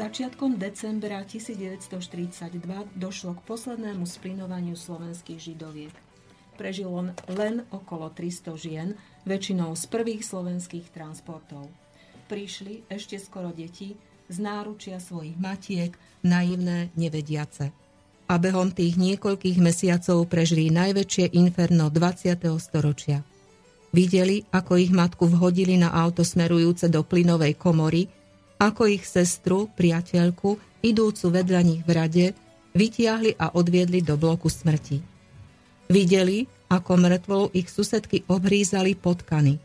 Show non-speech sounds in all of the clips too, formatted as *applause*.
Začiatkom decembra 1942 došlo k poslednému splinovaniu slovenských židoviek. Prežilo len okolo 300 žien, väčšinou z prvých slovenských transportov. Prišli ešte skoro deti z náručia svojich matiek, naivné, nevediace. A behom tých niekoľkých mesiacov prežili najväčšie inferno 20. storočia. Videli, ako ich matku vhodili na auto smerujúce do plynovej komory, ako ich sestru, priateľku, idúcu vedľa nich v rade, vytiahli a odviedli do bloku smrti. Videli, ako mŕtvolu ich susedky obhrízali potkany.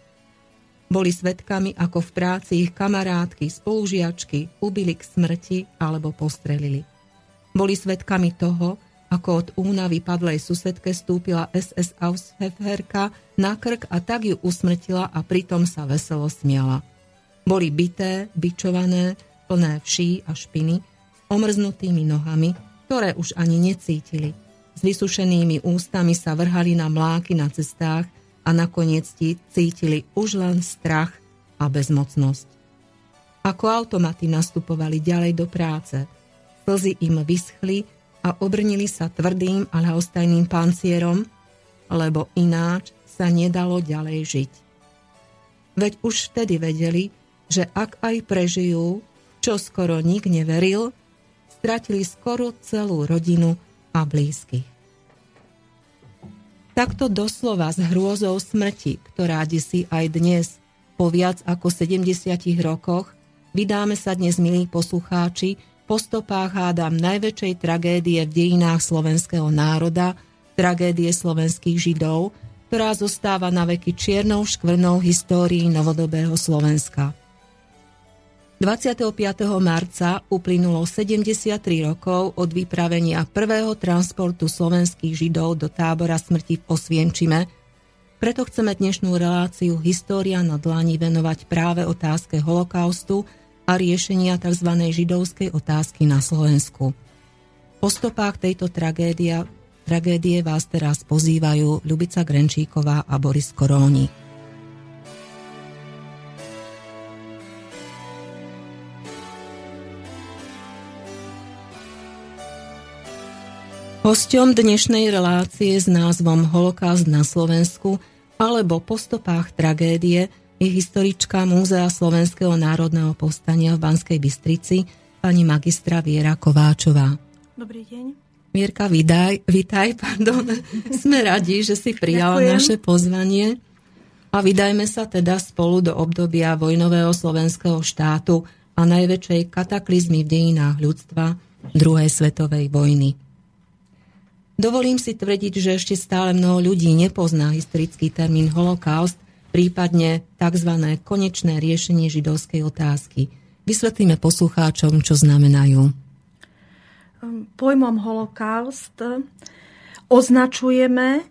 Boli svetkami, ako v práci ich kamarátky, spolužiačky ubili k smrti alebo postrelili. Boli svetkami toho, ako od únavy padlej susedke stúpila SS Aushefherka na krk a tak ju usmrtila a pritom sa veselo smiala. Boli bité, bičované, plné vší a špiny, omrznutými nohami, ktoré už ani necítili – s vysušenými ústami sa vrhali na mláky na cestách a nakoniec cítili už len strach a bezmocnosť. Ako automaty nastupovali ďalej do práce. Slzy im vyschli a obrnili sa tvrdým a ľahostajným pancierom, lebo ináč sa nedalo ďalej žiť. Veď už vtedy vedeli, že ak aj prežijú, čo skoro nik neveril, stratili skoro celú rodinu a blízkych. Takto doslova s hrôzou smrti, ktorá si aj dnes, po viac ako 70 rokoch, vydáme sa dnes, milí poslucháči, po stopách hádam najväčšej tragédie v dejinách slovenského národa, tragédie slovenských židov, ktorá zostáva na veky čiernou škvrnou histórii novodobého Slovenska. 25. marca uplynulo 73 rokov od vypravenia prvého transportu slovenských židov do tábora smrti v Osvienčime, preto chceme dnešnú reláciu História na dlani venovať práve otázke holokaustu a riešenia tzv. židovskej otázky na Slovensku. Po stopách tejto tragédia, tragédie vás teraz pozývajú Ľubica Grenčíková a Boris Koróni. Hosťom dnešnej relácie s názvom Holokaust na Slovensku alebo po stopách tragédie je historička Múzea Slovenského národného povstania v Banskej Bystrici, pani magistra Viera Kováčová. Dobrý deň. Vierka, vydaj, vitaj, pardon. *laughs* Sme radi, že si prijala Ďakujem. naše pozvanie a vydajme sa teda spolu do obdobia vojnového slovenského štátu a najväčšej kataklizmy v dejinách ľudstva druhej svetovej vojny. Dovolím si tvrdiť, že ešte stále mnoho ľudí nepozná historický termín holokaust, prípadne tzv. konečné riešenie židovskej otázky. Vysvetlíme poslucháčom, čo znamenajú. Pojmom holokaust označujeme e,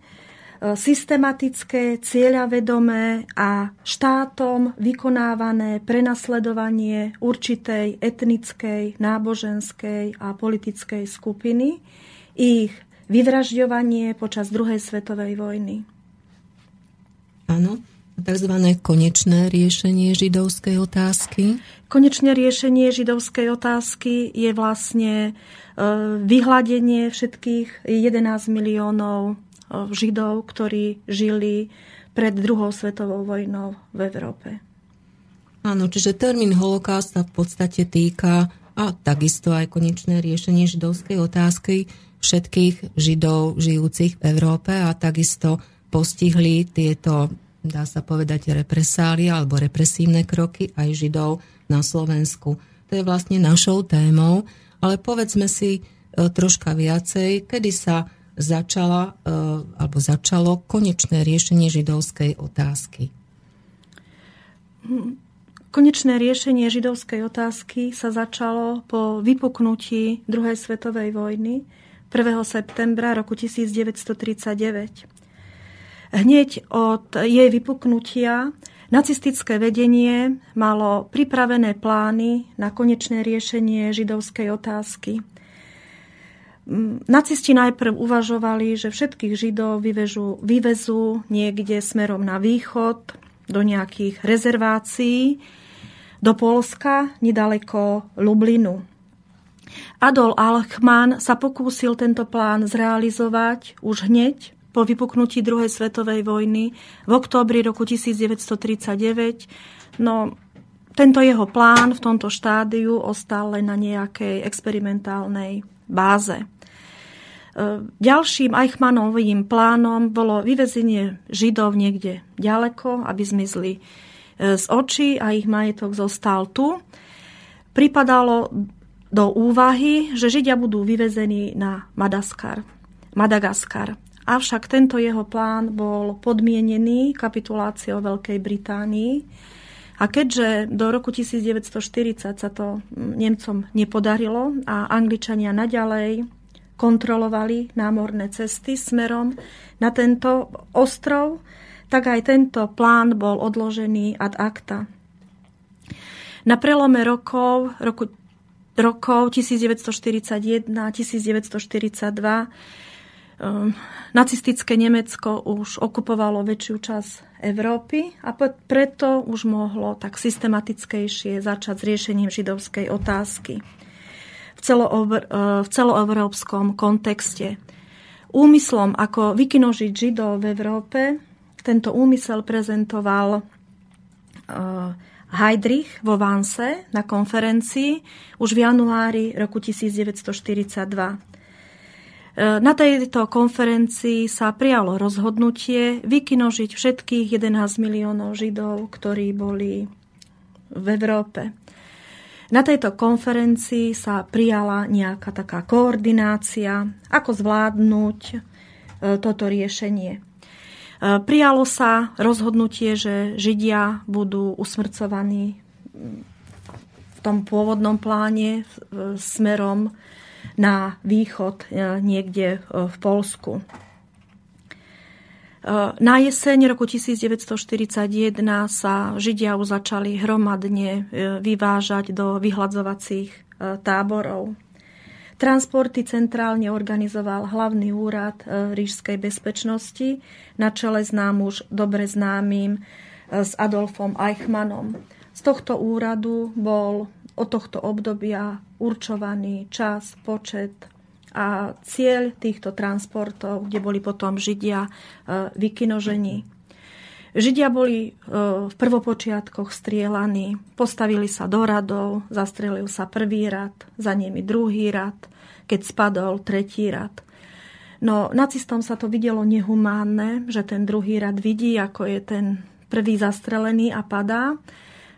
systematické, cieľavedomé a štátom vykonávané prenasledovanie určitej etnickej, náboženskej a politickej skupiny, ich vyvražďovanie počas druhej svetovej vojny. Áno, tzv. konečné riešenie židovskej otázky? Konečné riešenie židovskej otázky je vlastne e, vyhľadenie všetkých 11 miliónov e, židov, ktorí žili pred druhou svetovou vojnou v Európe. Áno, čiže termín holokaust sa v podstate týka a takisto aj konečné riešenie židovskej otázky všetkých Židov žijúcich v Európe a takisto postihli tieto, dá sa povedať, represálie alebo represívne kroky aj Židov na Slovensku. To je vlastne našou témou, ale povedzme si e, troška viacej, kedy sa začala, e, alebo začalo konečné riešenie židovskej otázky. Konečné riešenie židovskej otázky sa začalo po vypuknutí druhej svetovej vojny, 1. septembra roku 1939. Hneď od jej vypuknutia nacistické vedenie malo pripravené plány na konečné riešenie židovskej otázky. Nacisti najprv uvažovali, že všetkých židov vyvežu, vyvezú niekde smerom na východ, do nejakých rezervácií, do Polska, nedaleko Lublinu. Adol Alchman sa pokúsil tento plán zrealizovať už hneď po vypuknutí druhej svetovej vojny v októbri roku 1939. No, tento jeho plán v tomto štádiu ostal len na nejakej experimentálnej báze. E, ďalším Eichmannovým plánom bolo vyvezenie Židov niekde ďaleko, aby zmizli e, z očí a ich majetok zostal tu. Pripadalo do úvahy, že Židia budú vyvezení na Madagaskar. Madagaskar. Avšak tento jeho plán bol podmienený kapituláciou Veľkej Británii. A keďže do roku 1940 sa to Nemcom nepodarilo a Angličania naďalej kontrolovali námorné cesty smerom na tento ostrov, tak aj tento plán bol odložený ad acta. Na prelome rokov, roku, rokov 1941-1942 Ehm, nacistické Nemecko už okupovalo väčšiu časť Európy a preto už mohlo tak systematickejšie začať s riešením židovskej otázky e, v celoevropskom kontexte. Úmyslom, ako vykinožiť Židov v Európe, tento úmysel prezentoval e, Heidrich vo Vanse na konferencii už v januári roku 1942. Na tejto konferencii sa prijalo rozhodnutie vykinožiť všetkých 11 miliónov Židov, ktorí boli v Európe. Na tejto konferencii sa prijala nejaká taká koordinácia, ako zvládnuť e, toto riešenie. E, prijalo sa rozhodnutie, že Židia budú usmrcovaní v tom pôvodnom pláne smerom na východ e, niekde e, v Polsku. Na jeseň roku 1941 sa Židia začali hromadne vyvážať do vyhľadzovacích táborov. Transporty centrálne organizoval hlavný úrad rížskej bezpečnosti na čele s nám už dobre známym s Adolfom Eichmannom. Z tohto úradu bol od tohto obdobia určovaný čas, počet a cieľ týchto transportov, kde boli potom Židia e, vykinožení. Židia boli e, v prvopočiatkoch strielaní, postavili sa do radov, zastrelil sa prvý rad, za nimi druhý rad, keď spadol tretí rad. No nacistom sa to videlo nehumánne, že ten druhý rad vidí, ako je ten prvý zastrelený a padá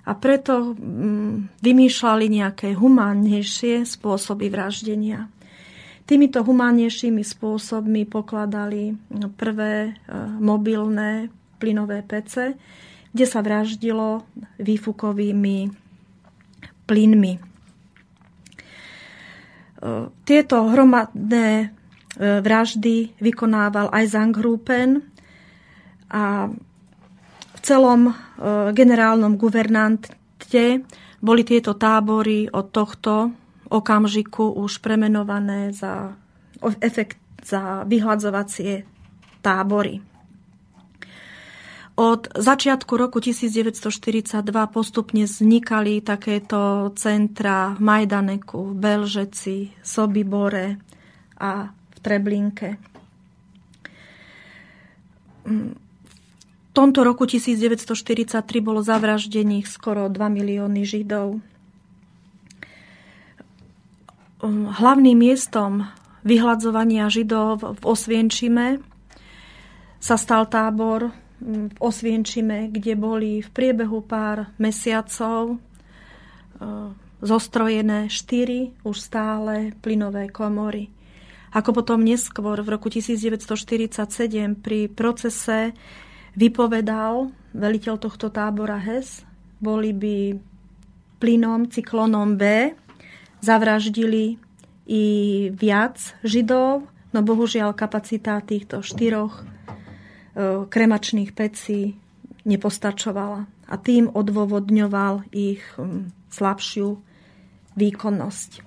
a preto mm, vymýšľali nejaké humánnejšie spôsoby vraždenia. Týmito humánnejšími spôsobmi pokladali prvé e, mobilné plynové pece, kde sa vraždilo výfukovými plynmi. E, tieto hromadné e, vraždy vykonával aj Zangrúpen a celom e, generálnom guvernante boli tieto tábory od tohto okamžiku už premenované za, efekt, za vyhľadzovacie tábory. Od začiatku roku 1942 postupne vznikali takéto centra v Majdaneku, v Belžeci, Sobibore a v Treblinke tomto roku 1943 bolo zavraždených skoro 2 milióny Židov. Hlavným miestom vyhľadzovania Židov v Osvienčime sa stal tábor v Osvienčime, kde boli v priebehu pár mesiacov uh, zostrojené štyri už stále plynové komory. Ako potom neskôr v roku 1947 pri procese vypovedal veliteľ tohto tábora HES, boli by plynom, cyklónom B, zavraždili i viac Židov, no bohužiaľ kapacita týchto štyroch e, kremačných pecí nepostačovala a tým odôvodňoval ich slabšiu výkonnosť. E,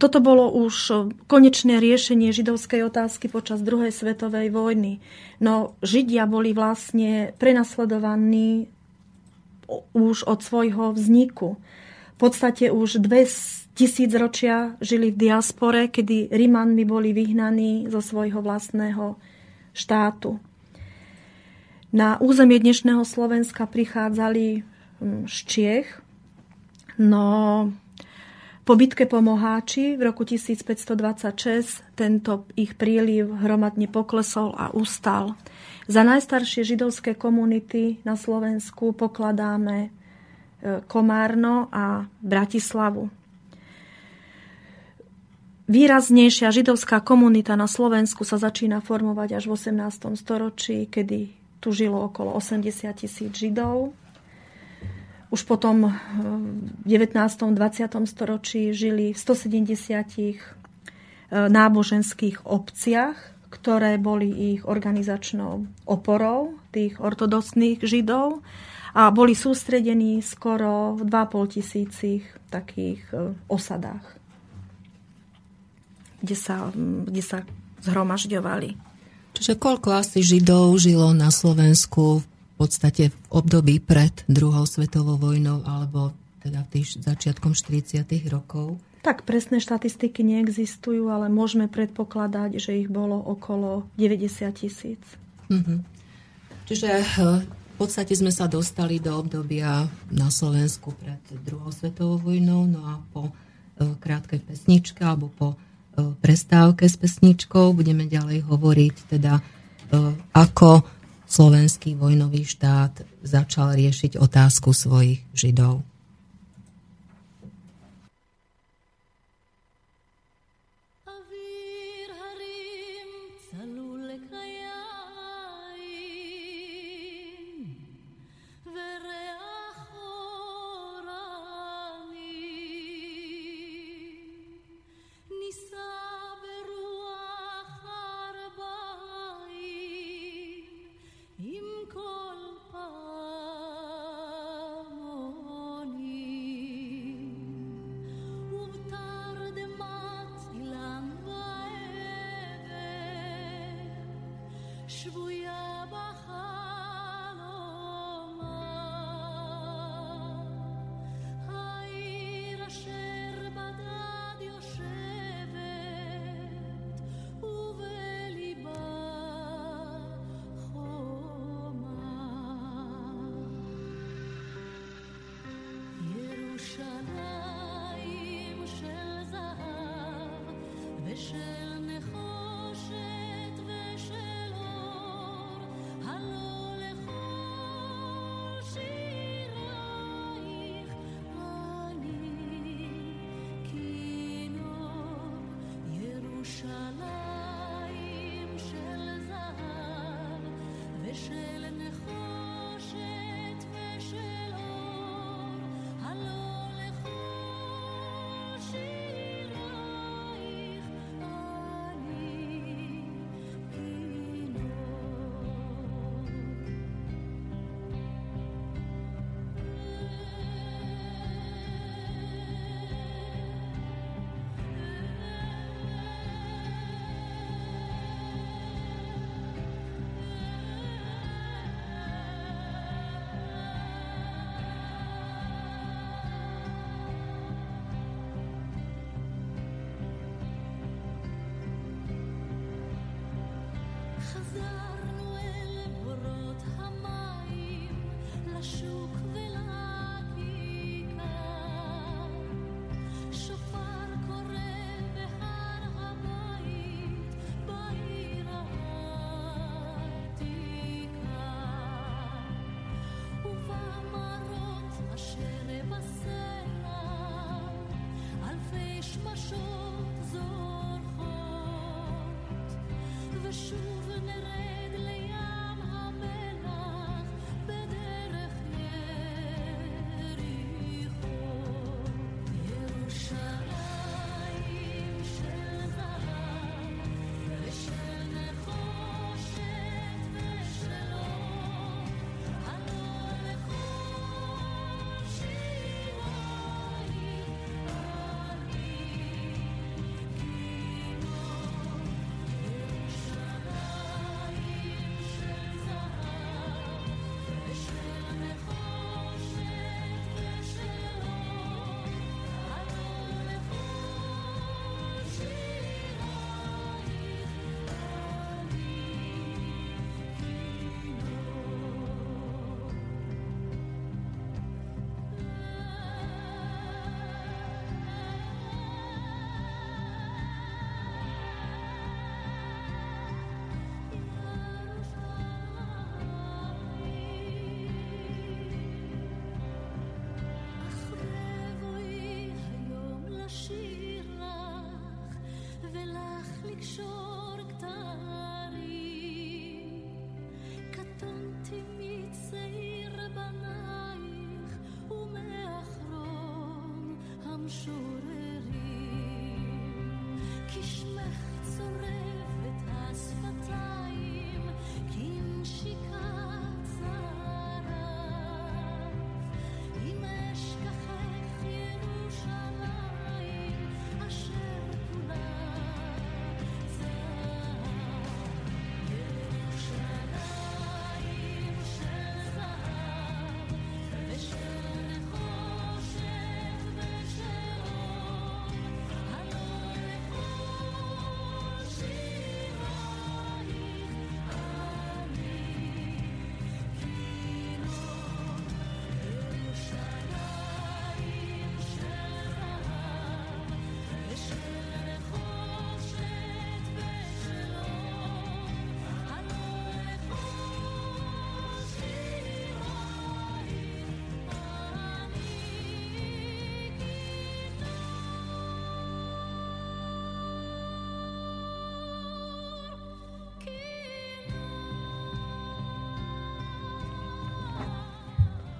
toto bolo už konečné riešenie židovskej otázky počas druhej svetovej vojny. No Židia boli vlastne prenasledovaní už od svojho vzniku. V podstate už dve tisíc ročia žili v diaspore, kedy Rimanmi boli vyhnaní zo svojho vlastného štátu. Na územie dnešného Slovenska prichádzali hm, z Čiech, no po bitke po Moháči v roku 1526 tento ich príliv hromadne poklesol a ustal. Za najstaršie židovské komunity na Slovensku pokladáme e, Komárno a Bratislavu. Výraznejšia židovská komunita na Slovensku sa začína formovať až v 18. storočí, kedy tu žilo okolo 80 tisíc židov. Už potom v 19. 20. storočí žili v 170 e, náboženských obciach, ktoré boli ich organizačnou oporou, tých ortodoxných židov a boli sústredení skoro v 2,5 tisícich takých e, osadách, kde sa, kde sa zhromažďovali. Čiže koľko asi Židov žilo na Slovensku v podstate v období pred druhou svetovou vojnou alebo teda v tých začiatkom 40. rokov? Tak presné štatistiky neexistujú, ale môžeme predpokladať, že ich bolo okolo 90 tisíc. Mm-hmm. Čiže eh, v podstate sme sa dostali do obdobia na Slovensku pred druhou svetovou vojnou, no a po eh, krátkej pesničke alebo po prestávke s pesničkou budeme ďalej hovoriť teda ako slovenský vojnový štát začal riešiť otázku svojich židov.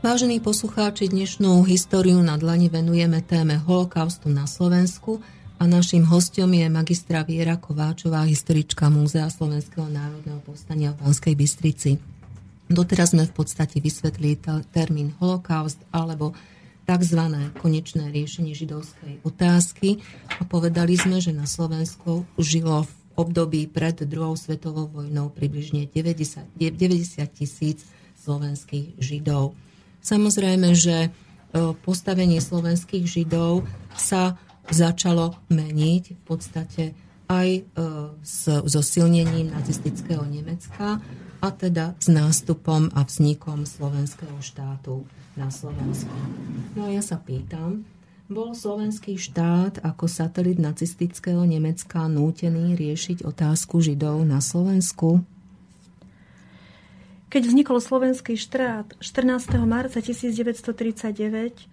Vážení poslucháči, dnešnú históriu na dlani venujeme téme holokaustu na Slovensku a našim hostom je magistra Viera Kováčová, historička Múzea Slovenského národného povstania v Banskej Bystrici. Doteraz sme v podstate vysvetlili termín holokaust alebo tzv. konečné riešenie židovskej otázky a povedali sme, že na Slovensku žilo v období pred druhou svetovou vojnou približne 90, 90 tisíc slovenských židov. Samozrejme, že e, postavenie slovenských židov sa začalo meniť v podstate aj e, s zosilnením nacistického Nemecka a teda s nástupom a vznikom slovenského štátu na Slovensku. No a ja sa pýtam, bol slovenský štát ako satelit nacistického Nemecka nútený riešiť otázku Židov na Slovensku? Keď vznikol slovenský štát 14. marca 1939, e,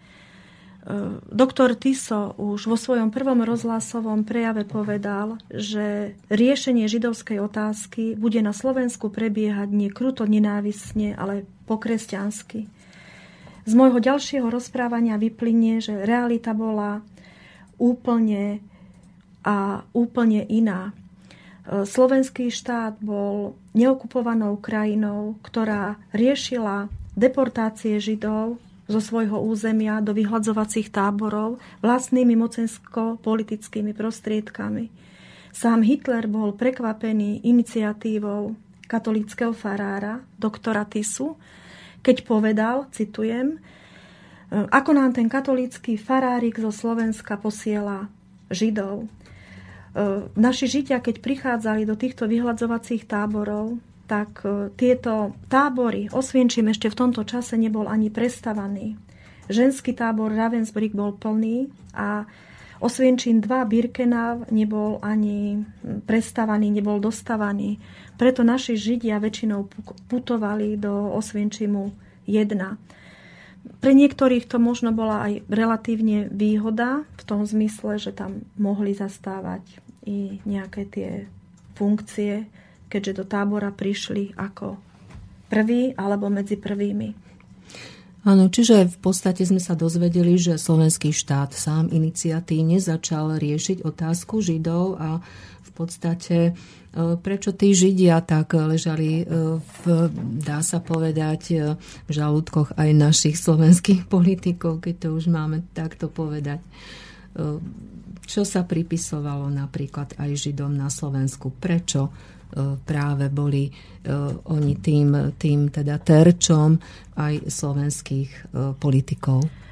doktor Tiso už vo svojom prvom rozhlasovom prejave povedal, že riešenie židovskej otázky bude na Slovensku prebiehať nie kruto nenávisne, ale pokresťansky. Z môjho ďalšieho rozprávania vyplynie, že realita bola úplne a úplne iná. Slovenský štát bol neokupovanou krajinou, ktorá riešila deportácie Židov zo svojho územia do vyhľadzovacích táborov vlastnými mocensko-politickými prostriedkami. Sám Hitler bol prekvapený iniciatívou katolického farára, doktora Tisu, keď povedal, citujem, ako nám ten katolícky farárik zo Slovenska posiela Židov. E, naši žitia, keď prichádzali do týchto vyhľadzovacích táborov, tak e, tieto tábory, Osvienčím ešte v tomto čase nebol ani prestavaný. Ženský tábor Ravensbrück bol plný a Osvienčím 2 Birkenau nebol ani prestavaný, nebol dostavaný. Preto naši Židia väčšinou putovali do Osvienčimu 1. Pre niektorých to možno bola aj relatívne výhoda v tom zmysle, že tam mohli zastávať i nejaké tie funkcie, keďže do tábora prišli ako prví alebo medzi prvými. Áno, čiže v podstate sme sa dozvedeli, že slovenský štát sám iniciatívne začal riešiť otázku Židov a v podstate prečo tí Židia tak ležali, e, v, dá sa povedať, e, v žalúdkoch aj našich slovenských *laughs* politikov, keď to už máme takto povedať čo sa pripisovalo napríklad aj Židom na Slovensku. Prečo e, práve boli e, oni tým, tým teda terčom aj slovenských e, politikov?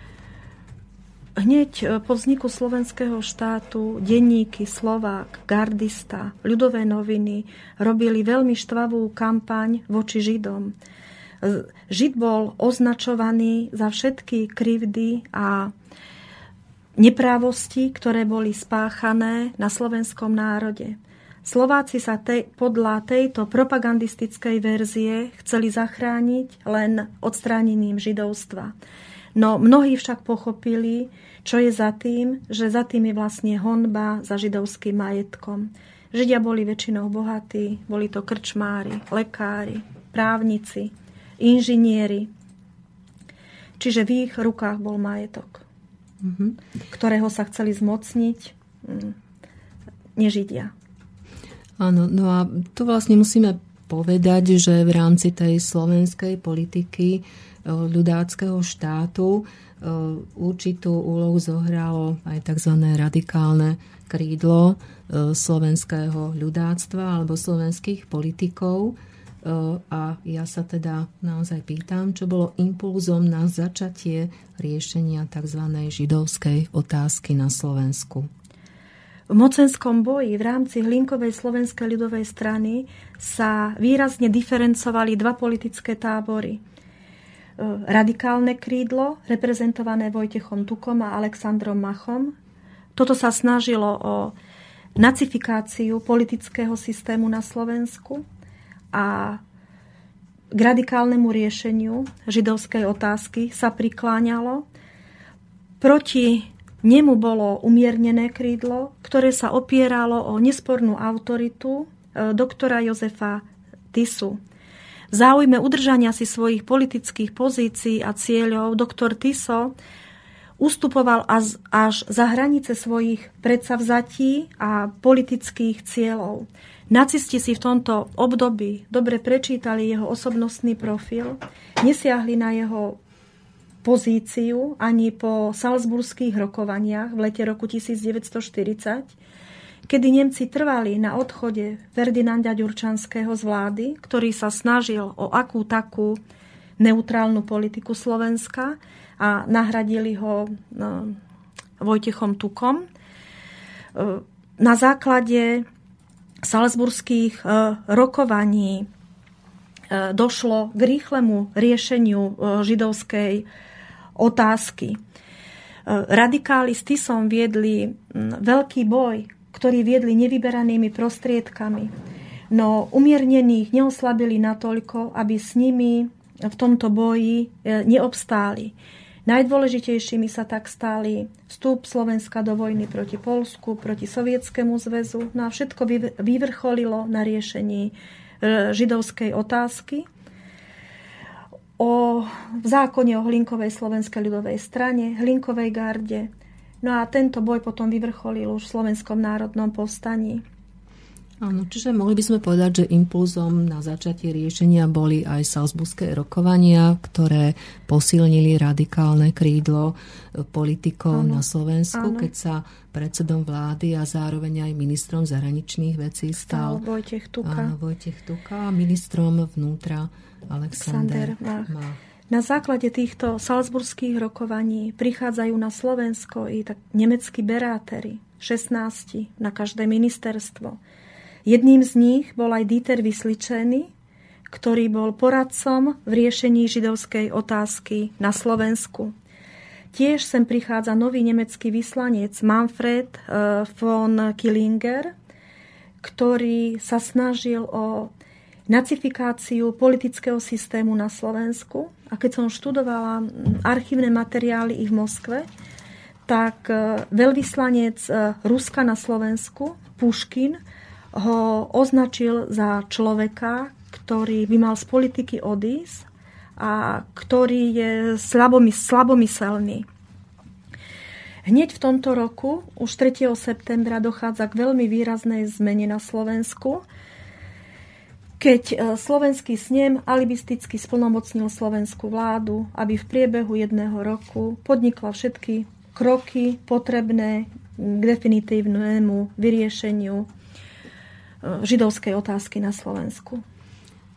Hneď po vzniku slovenského štátu denníky Slovák, Gardista, ľudové noviny robili veľmi štvavú kampaň voči Židom. Žid bol označovaný za všetky krivdy a neprávosti, ktoré boli spáchané na slovenskom národe. Slováci sa te, podľa tejto propagandistickej verzie chceli zachrániť len odstránením židovstva. No mnohí však pochopili, čo je za tým, že za tým je vlastne honba za židovským majetkom. Židia boli väčšinou bohatí, boli to krčmári, lekári, právnici, inžinieri. Čiže v ich rukách bol majetok mm-hmm. ktorého sa chceli zmocniť mm, nežidia. Áno, no a tu vlastne musíme povedať, že v rámci tej slovenskej politiky ľudáckého štátu e, určitú úlohu zohralo aj tzv. radikálne krídlo e, slovenského ľudáctva alebo slovenských politikov, a ja sa teda naozaj pýtam, čo bolo impulzom na začatie riešenia tzv. židovskej otázky na Slovensku. V mocenskom boji v rámci Hlinkovej slovenskej ľudovej strany sa výrazne diferencovali dva politické tábory. Radikálne krídlo, reprezentované Vojtechom Tukom a Alexandrom Machom. Toto sa snažilo o nacifikáciu politického systému na Slovensku a k radikálnemu riešeniu židovskej otázky sa prikláňalo. Proti nemu bolo umiernené krídlo, ktoré sa opieralo o nespornú autoritu e, doktora Jozefa Tisu. V záujme udržania si svojich politických pozícií a cieľov doktor Tiso ustupoval až za hranice svojich predsavzatí a politických cieľov. Nacisti si v tomto období dobre prečítali jeho osobnostný profil, nesiahli na jeho pozíciu ani po salzburských rokovaniach v lete roku 1940, kedy Nemci trvali na odchode Ferdinanda Ďurčanského z vlády, ktorý sa snažil o akú takú neutrálnu politiku Slovenska a nahradili ho no, Vojtechom Tukom. E, na základe salzburských e, rokovaní e, došlo k rýchlemu riešeniu židovskej otázky. Radikáli s Tisom viedli veľký boj ktorí viedli nevyberanými prostriedkami. No umiernených neoslabili natoľko, aby s nimi v tomto boji e, neobstáli. Najdôležitejšími sa tak stali vstup Slovenska do vojny proti Polsku, proti Sovietskému zväzu. No a všetko vyvrcholilo na riešení e, židovskej otázky. O, v zákone o Hlinkovej slovenskej ľudovej strane, Hlinkovej garde, No a tento boj potom vyvrcholil už v Slovenskom národnom povstaní. Áno, čiže mohli by sme povedať, že impulzom na začatie riešenia boli aj salzburské rokovania, ktoré posilnili radikálne krídlo politikov áno, na Slovensku, áno. keď sa predsedom vlády a zároveň aj ministrom zahraničných vecí stal, stal Vojtech Tuka. Áno, Vojtech Tuka a ministrom vnútra Alexander, Alexander Mach. Mach. Na základe týchto salzburských rokovaní prichádzajú na Slovensko i tak nemeckí berátery, 16 na každé ministerstvo. Jedným z nich bol aj Dieter Vysličený, ktorý bol poradcom v riešení židovskej otázky na Slovensku. Tiež sem prichádza nový nemecký vyslanec Manfred eh, von Killinger, ktorý sa snažil o nacifikáciu politického systému na Slovensku. A keď som študovala archívne materiály i v Moskve, tak e, veľvyslanec e, Ruska na Slovensku, Puškin, ho označil za človeka, ktorý by mal z politiky odísť a ktorý je slabomyselný. Hneď v tomto roku, už 3. septembra, dochádza k veľmi výraznej zmene na Slovensku keď e, slovenský snem alibisticky splnomocnil slovenskú vládu, aby v priebehu jedného roku podnikla všetky kroky potrebné k definitívnemu vyriešeniu e, židovskej otázky na Slovensku.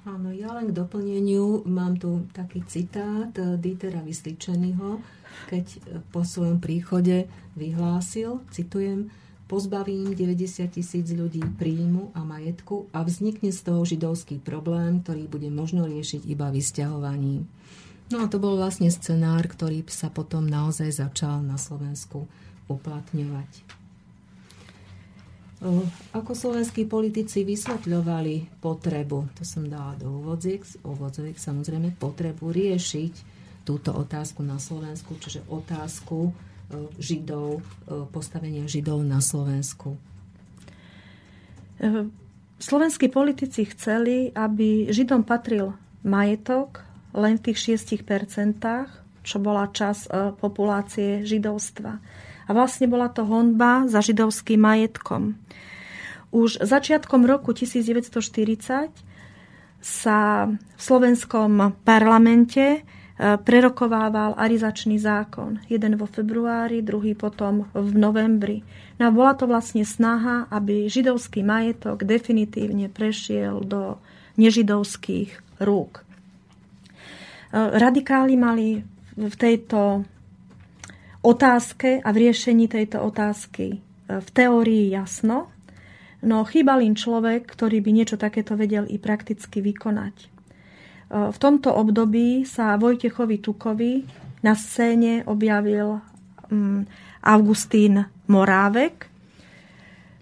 Áno, ja len k doplneniu mám tu taký citát e, Dietera Vysličeného, keď po svojom príchode vyhlásil, citujem, pozbavím 90 tisíc ľudí príjmu a majetku a vznikne z toho židovský problém, ktorý bude možno riešiť iba vysťahovaním. No a to bol vlastne scenár, ktorý sa potom naozaj začal na Slovensku uplatňovať. Ako slovenskí politici vysvetľovali potrebu, to som dala do úvodziek, úvodziek samozrejme, potrebu riešiť túto otázku na Slovensku, čiže otázku Židov, e, postavenia Židov na Slovensku? E, slovenskí politici chceli, aby Židom patril majetok len v tých 6%, čo bola čas populácie židovstva. A vlastne bola to honba za židovským majetkom. Už začiatkom roku 1940 sa v slovenskom parlamente prerokovával arizačný zákon. Jeden vo februári, druhý potom v novembri. No a bola to vlastne snaha, aby židovský majetok definitívne prešiel do nežidovských rúk. E, radikáli mali v tejto otázke a v riešení tejto otázky e, v teórii jasno, no chýbal im človek, ktorý by niečo takéto vedel i prakticky vykonať. V tomto období sa Vojtechovi Tukovi na scéne objavil mm, Augustín Morávek.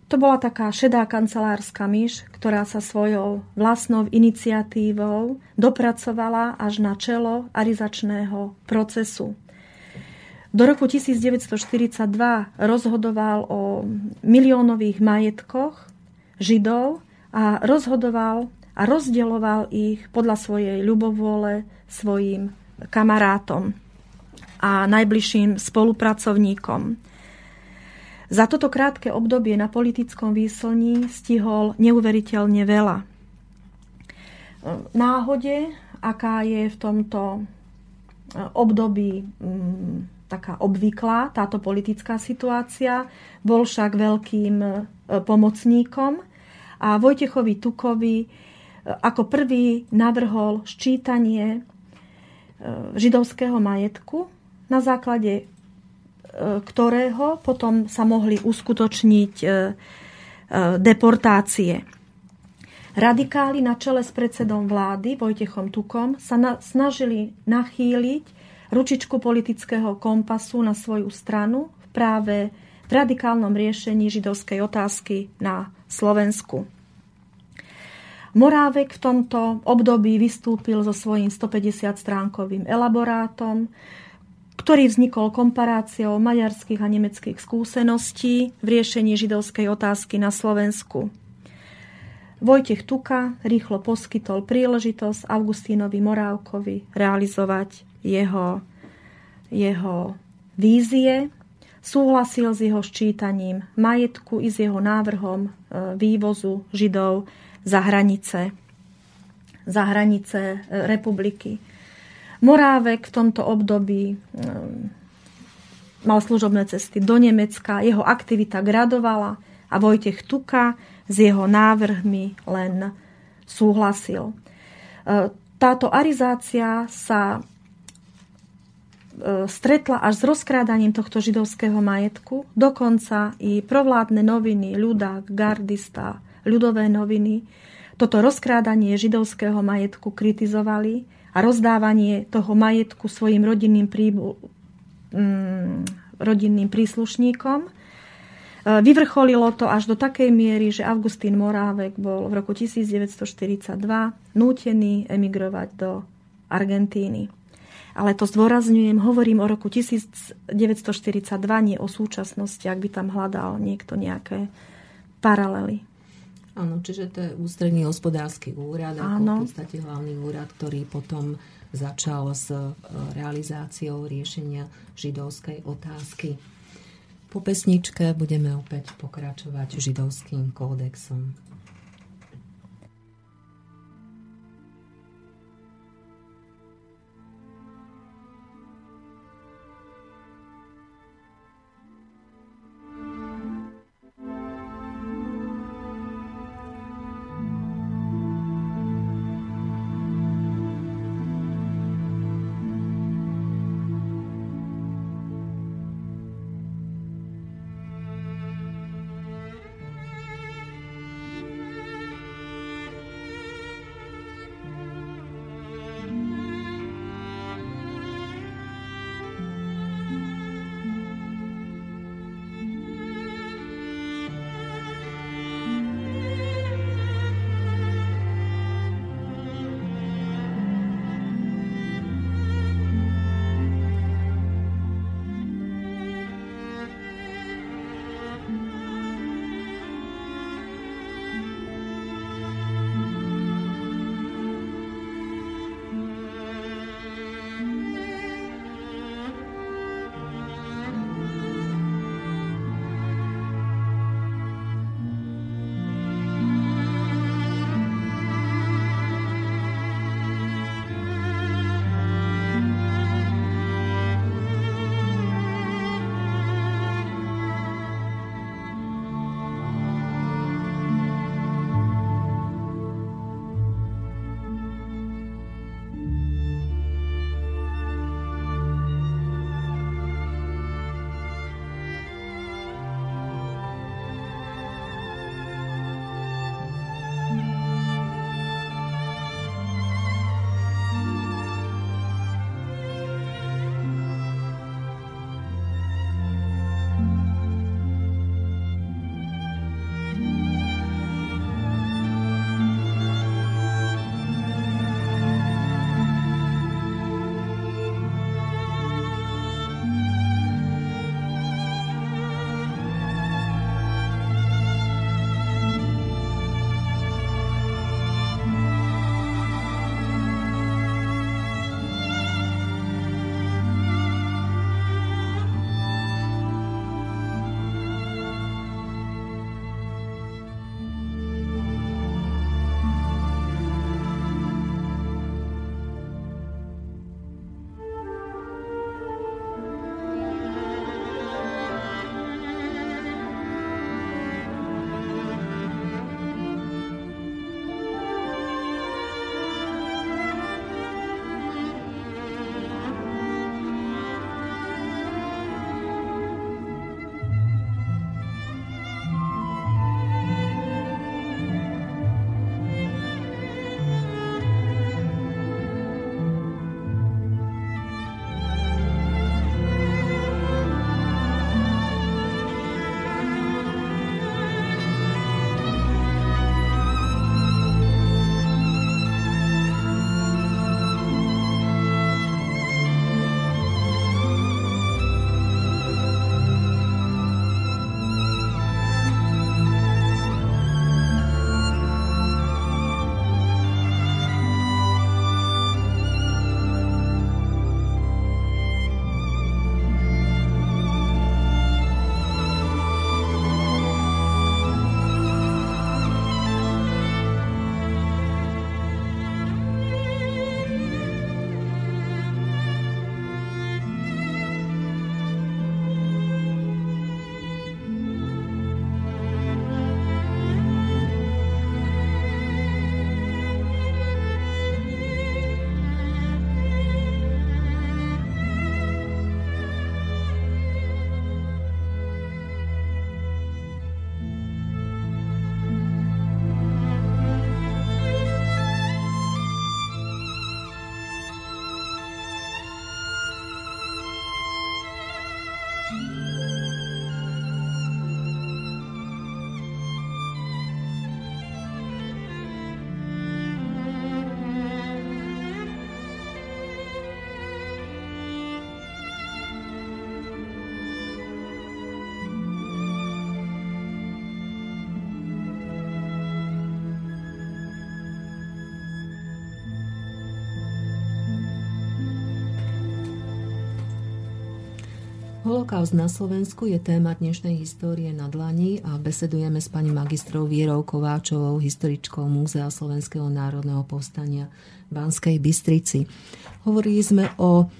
To bola taká šedá kancelárska myš, ktorá sa svojou vlastnou iniciatívou dopracovala až na čelo arizačného procesu. Do roku 1942 rozhodoval o miliónových majetkoch Židov a rozhodoval a rozdeľoval ich podľa svojej ľubovôle svojim kamarátom a najbližším spolupracovníkom. Za toto krátke obdobie na politickom výslní stihol neuveriteľne veľa. Náhode, aká je v tomto e, období mm, taká obvyklá, táto politická situácia, bol však veľkým e, pomocníkom a Vojtechovi Tukovi ako prvý navrhol ščítanie židovského majetku na základe e, ktorého potom sa mohli uskutočniť e, e, deportácie. Radikáli na čele s predsedom vlády Vojtechom Tukom sa na, snažili nachýliť ručičku politického kompasu na svoju stranu práve v radikálnom riešení židovskej otázky na Slovensku. Morávek v tomto období vystúpil so svojím 150 stránkovým elaborátom, ktorý vznikol komparáciou maďarských a nemeckých skúseností v riešení židovskej otázky na Slovensku. Vojtech Tuka rýchlo poskytol príležitosť Augustínovi Morávkovi realizovať jeho, jeho vízie, súhlasil s jeho ščítaním majetku i s jeho návrhom e, vývozu Židov za hranice, za hranice e, republiky. Morávek v tomto období e, mal služobné cesty do Nemecka, jeho aktivita gradovala a Vojtech Tuka s jeho návrhmi len súhlasil. E, táto arizácia sa stretla až s rozkrádaním tohto židovského majetku. Dokonca i provládne noviny, ľudák, gardista, ľudové noviny, toto rozkrádanie židovského majetku kritizovali a rozdávanie toho majetku svojim rodinným, príbu, mm, rodinným príslušníkom. E, vyvrcholilo to až do takej miery, že Augustín Morávek bol v roku 1942 nútený emigrovať do Argentíny. Ale to zdôrazňujem, hovorím o roku 1942, nie o súčasnosti, ak by tam hľadal niekto nejaké paralely. Áno, čiže to je ústredný hospodársky úrad, ako v podstate hlavný úrad, ktorý potom začal s e, realizáciou riešenia židovskej otázky. Po pesničke budeme opäť pokračovať židovským kódexom. Holokaust na Slovensku je téma dnešnej histórie na dlani a besedujeme s pani magistrou Vierou Kováčovou, historičkou Múzea Slovenského národného povstania v Banskej Bystrici. Hovorili sme o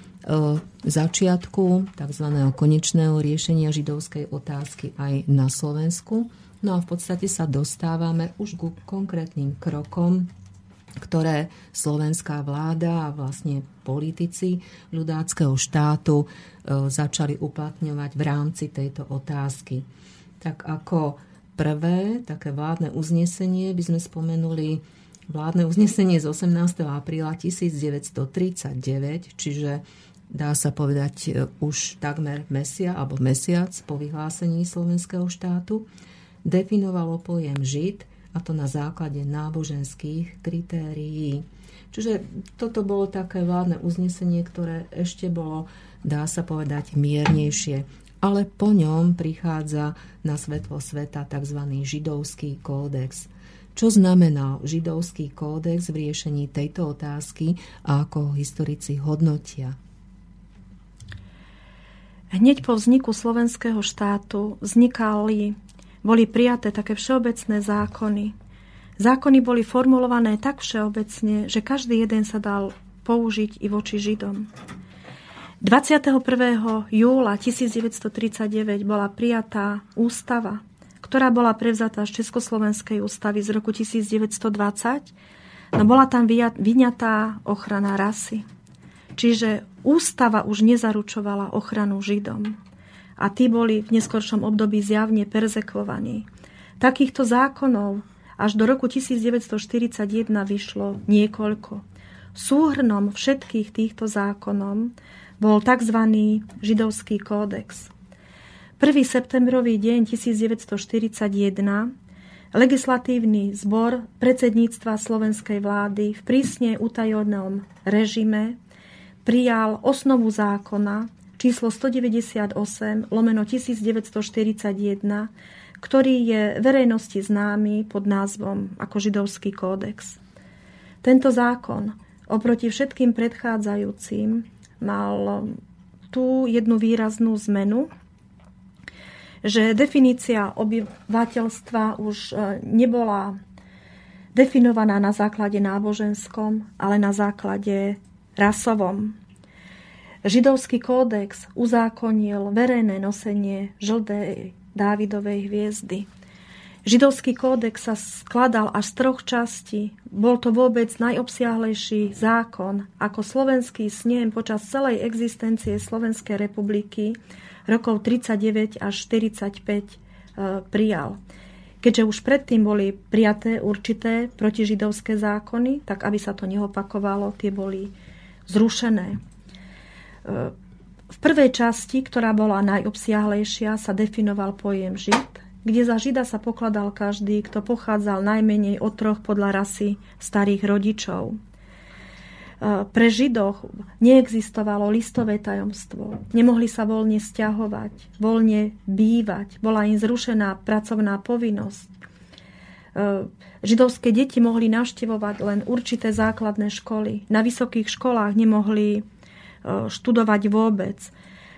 začiatku tzv. konečného riešenia židovskej otázky aj na Slovensku. No a v podstate sa dostávame už ku konkrétnym krokom ktoré slovenská vláda a vlastne politici ľudáckého štátu e, začali uplatňovať v rámci tejto otázky. Tak ako prvé také vládne uznesenie by sme spomenuli vládne uznesenie z 18. apríla 1939, čiže dá sa povedať e, už takmer mesia alebo mesiac po vyhlásení slovenského štátu, definovalo pojem žid a to na základe náboženských kritérií. Čiže toto bolo také vládne uznesenie, ktoré ešte bolo, dá sa povedať, miernejšie. Ale po ňom prichádza na svetlo sveta tzv. židovský kódex. Čo znamená židovský kódex v riešení tejto otázky a ako historici hodnotia? Hneď po vzniku slovenského štátu vznikali boli prijaté také všeobecné zákony. Zákony boli formulované tak všeobecne, že každý jeden sa dal použiť i voči Židom. 21. júla 1939 bola prijatá ústava, ktorá bola prevzatá z Československej ústavy z roku 1920, no bola tam vyňatá ochrana rasy. Čiže ústava už nezaručovala ochranu Židom a tí boli v neskoršom období zjavne perzekvovaní. Takýchto zákonov až do roku 1941 vyšlo niekoľko. Súhrnom všetkých týchto zákonom bol tzv. židovský kódex. 1. septembrový deň 1941 legislatívny zbor predsedníctva slovenskej vlády v prísne utajonom režime prijal osnovu zákona, číslo 198 lomeno 1941, ktorý je verejnosti známy pod názvom ako židovský kódex. Tento zákon oproti všetkým predchádzajúcim mal tú jednu výraznú zmenu, že definícia obyvateľstva už e, nebola definovaná na základe náboženskom, ale na základe rasovom. Židovský kódex uzákonil verejné nosenie žldej Dávidovej hviezdy. Židovský kódex sa skladal až z troch častí. Bol to vôbec najobsiahlejší zákon, ako slovenský snem počas celej existencie Slovenskej republiky rokov 39 až 45 e, prijal. Keďže už predtým boli prijaté určité protižidovské zákony, tak aby sa to neopakovalo, tie boli zrušené. V prvej časti, ktorá bola najobsiahlejšia, sa definoval pojem Žid, kde za Žida sa pokladal každý, kto pochádzal najmenej od troch podľa rasy starých rodičov. E, pre Židoch neexistovalo listové tajomstvo. Nemohli sa voľne stiahovať, voľne bývať. Bola im zrušená pracovná povinnosť. E, židovské deti mohli navštevovať len určité základné školy. Na vysokých školách nemohli E, študovať vôbec.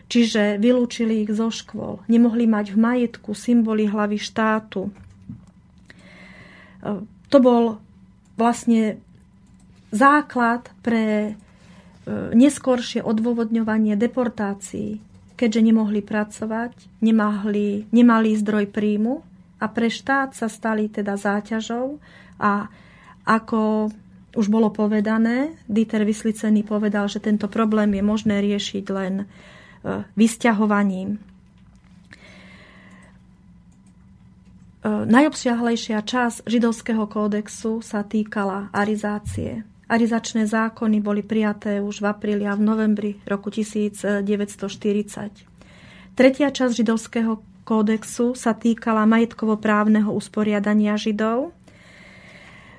Čiže vylúčili ich zo škôl. Nemohli mať v majetku symboly hlavy štátu. E, to bol vlastne základ pre e, neskôršie odôvodňovanie deportácií, keďže nemohli pracovať, nemali, nemali zdroj príjmu a pre štát sa stali teda záťažou a ako už bolo povedané, Dieter Vyslicený povedal, že tento problém je možné riešiť len e, vysťahovaním. E, najobsiahlejšia časť židovského kódexu sa týkala arizácie. Arizačné zákony boli prijaté už v apríli a v novembri roku 1940. Tretia časť židovského kódexu sa týkala majetkovo-právneho usporiadania židov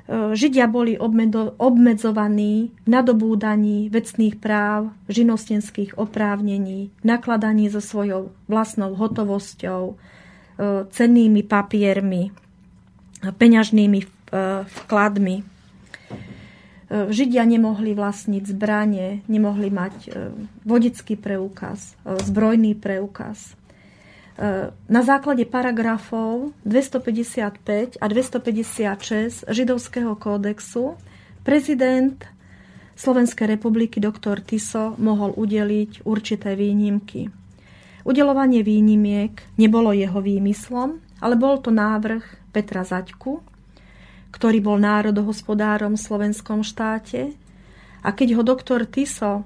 Židia boli obmedzovaní v nadobúdaní vecných práv, žinostenských oprávnení, nakladaní so svojou vlastnou hotovosťou, e, cennými papiermi, peňažnými e, vkladmi. Židia nemohli vlastniť zbranie, nemohli mať vodický preukaz, zbrojný preukaz. Na základe paragrafov 255 a 256 židovského kódexu prezident Slovenskej republiky doktor Tiso mohol udeliť určité výnimky. Udelovanie výnimiek nebolo jeho výmyslom, ale bol to návrh Petra Zaďku, ktorý bol národohospodárom v slovenskom štáte. A keď ho doktor Tiso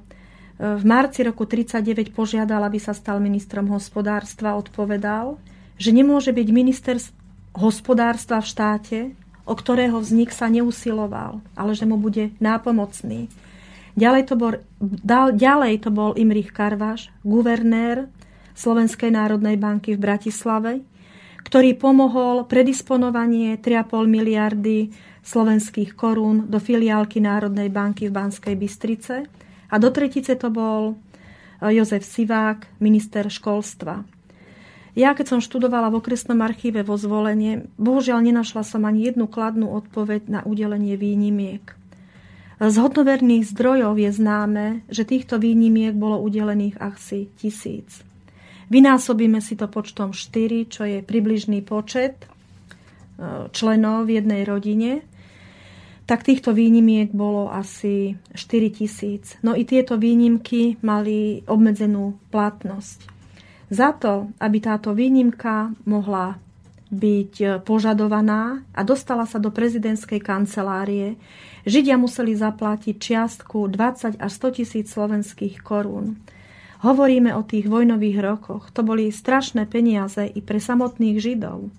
v marci roku 39 požiadal, aby sa stal ministrom hospodárstva, odpovedal, že nemôže byť minister hospodárstva v štáte, o ktorého vznik sa neusiloval, ale že mu bude nápomocný. Ďalej to bol, ďalej to bol Imrich Karvaš, guvernér Slovenskej národnej banky v Bratislave, ktorý pomohol predisponovanie 3,5 miliardy slovenských korún do filiálky Národnej banky v Banskej Bystrice a do tretice to bol e, Jozef Sivák, minister školstva. Ja, keď som študovala v okresnom archíve vo zvolenie, bohužiaľ nenašla som ani jednu kladnú odpoveď na udelenie výnimiek. Z hodnoverných zdrojov je známe, že týchto výnimiek bolo udelených asi tisíc. Vynásobíme si to počtom 4, čo je približný počet e, členov v jednej rodine tak týchto výnimiek bolo asi 4 tisíc. No i tieto výnimky mali obmedzenú platnosť. Za to, aby táto výnimka mohla byť požadovaná a dostala sa do prezidentskej kancelárie, Židia museli zaplatiť čiastku 20 až 100 tisíc slovenských korún. Hovoríme o tých vojnových rokoch. To boli strašné peniaze i pre samotných Židov.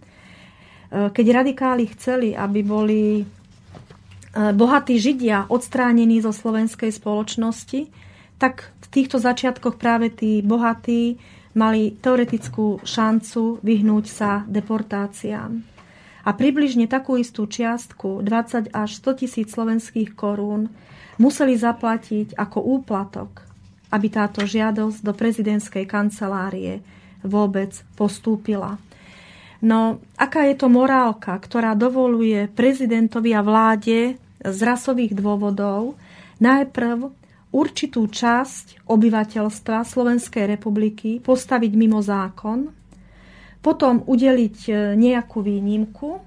Keď radikáli chceli, aby boli E, bohatí Židia odstránení zo slovenskej spoločnosti, tak v týchto začiatkoch práve tí bohatí mali teoretickú šancu vyhnúť sa deportáciám. A približne takú istú čiastku, 20 až 100 tisíc slovenských korún, museli zaplatiť ako úplatok, aby táto žiadosť do prezidentskej kancelárie vôbec postúpila. No, aká je to morálka, ktorá dovoluje prezidentovi a vláde z rasových dôvodov najprv určitú časť obyvateľstva Slovenskej republiky postaviť mimo zákon, potom udeliť e, nejakú výnimku,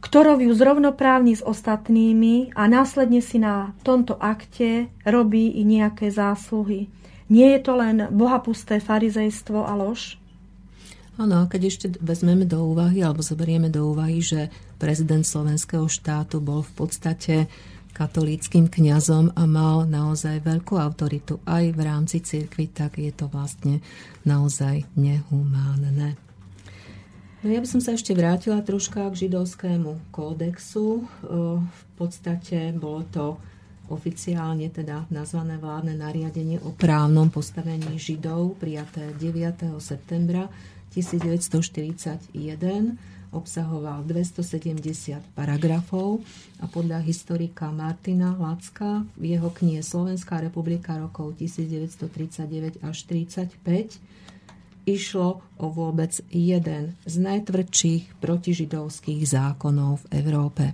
ktorou ju zrovnoprávni s ostatnými a následne si na tomto akte robí i nejaké zásluhy. Nie je to len bohapusté farizejstvo a lož? Áno, keď ešte vezmeme do úvahy, alebo zoberieme do úvahy, že prezident slovenského štátu bol v podstate katolíckým kňazom a mal naozaj veľkú autoritu aj v rámci cirkvi, tak je to vlastne naozaj nehumánne. No ja by som sa ešte vrátila troška k židovskému kódexu. V podstate bolo to oficiálne teda nazvané vládne nariadenie o právnom postavení Židov prijaté 9. septembra 1941 obsahoval 270 paragrafov a podľa historika Martina Lacka v jeho knihe Slovenská republika rokov 1939 až 1935 išlo o vôbec jeden z najtvrdších protižidovských zákonov v Európe.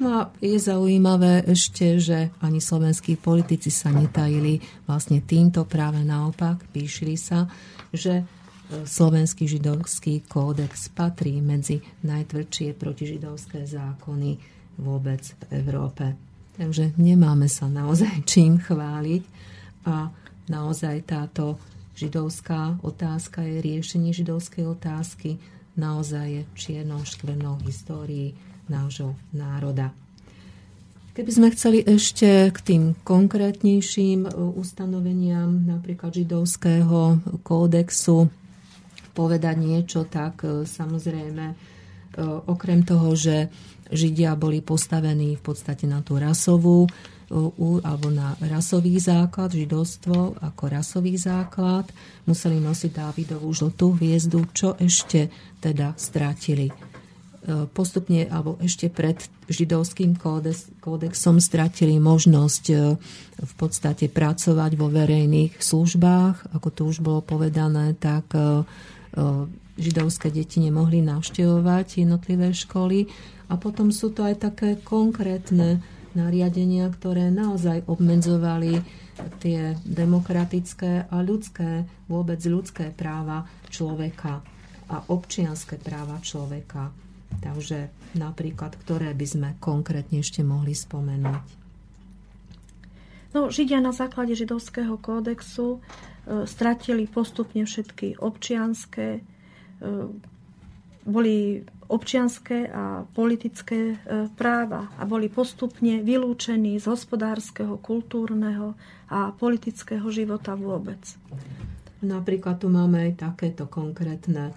No a je zaujímavé ešte, že ani slovenskí politici sa netajili vlastne týmto práve naopak, píšili sa, že slovenský židovský kódex patrí medzi najtvrdšie protižidovské zákony vôbec v Európe. Takže nemáme sa naozaj *laughs* čím chváliť a naozaj táto židovská otázka je riešenie židovskej otázky naozaj je čiernou škvrnou histórii nášho národa. Keby sme chceli ešte k tým konkrétnejším ustanoveniam napríklad židovského kódexu povedať niečo, tak e, samozrejme e, okrem toho, že Židia boli postavení v podstate na tú rasovú e, alebo na rasový základ, židovstvo ako rasový základ, museli nosiť Dávidovú žltú hviezdu, čo ešte teda strátili. Postupne, alebo ešte pred židovským kódex, kódexom stratili možnosť v podstate pracovať vo verejných službách, ako to už bolo povedané, tak židovské deti nemohli navštevovať jednotlivé školy. A potom sú to aj také konkrétne nariadenia, ktoré naozaj obmedzovali tie demokratické a ľudské, vôbec ľudské práva človeka a občianské práva človeka. Takže napríklad, ktoré by sme konkrétne ešte mohli spomenúť. No, Židia na základe židovského kódexu e, stratili postupne všetky občianské, e, boli občianské a politické e, práva a boli postupne vylúčení z hospodárskeho, kultúrneho a politického života vôbec. Napríklad tu máme aj takéto konkrétne e,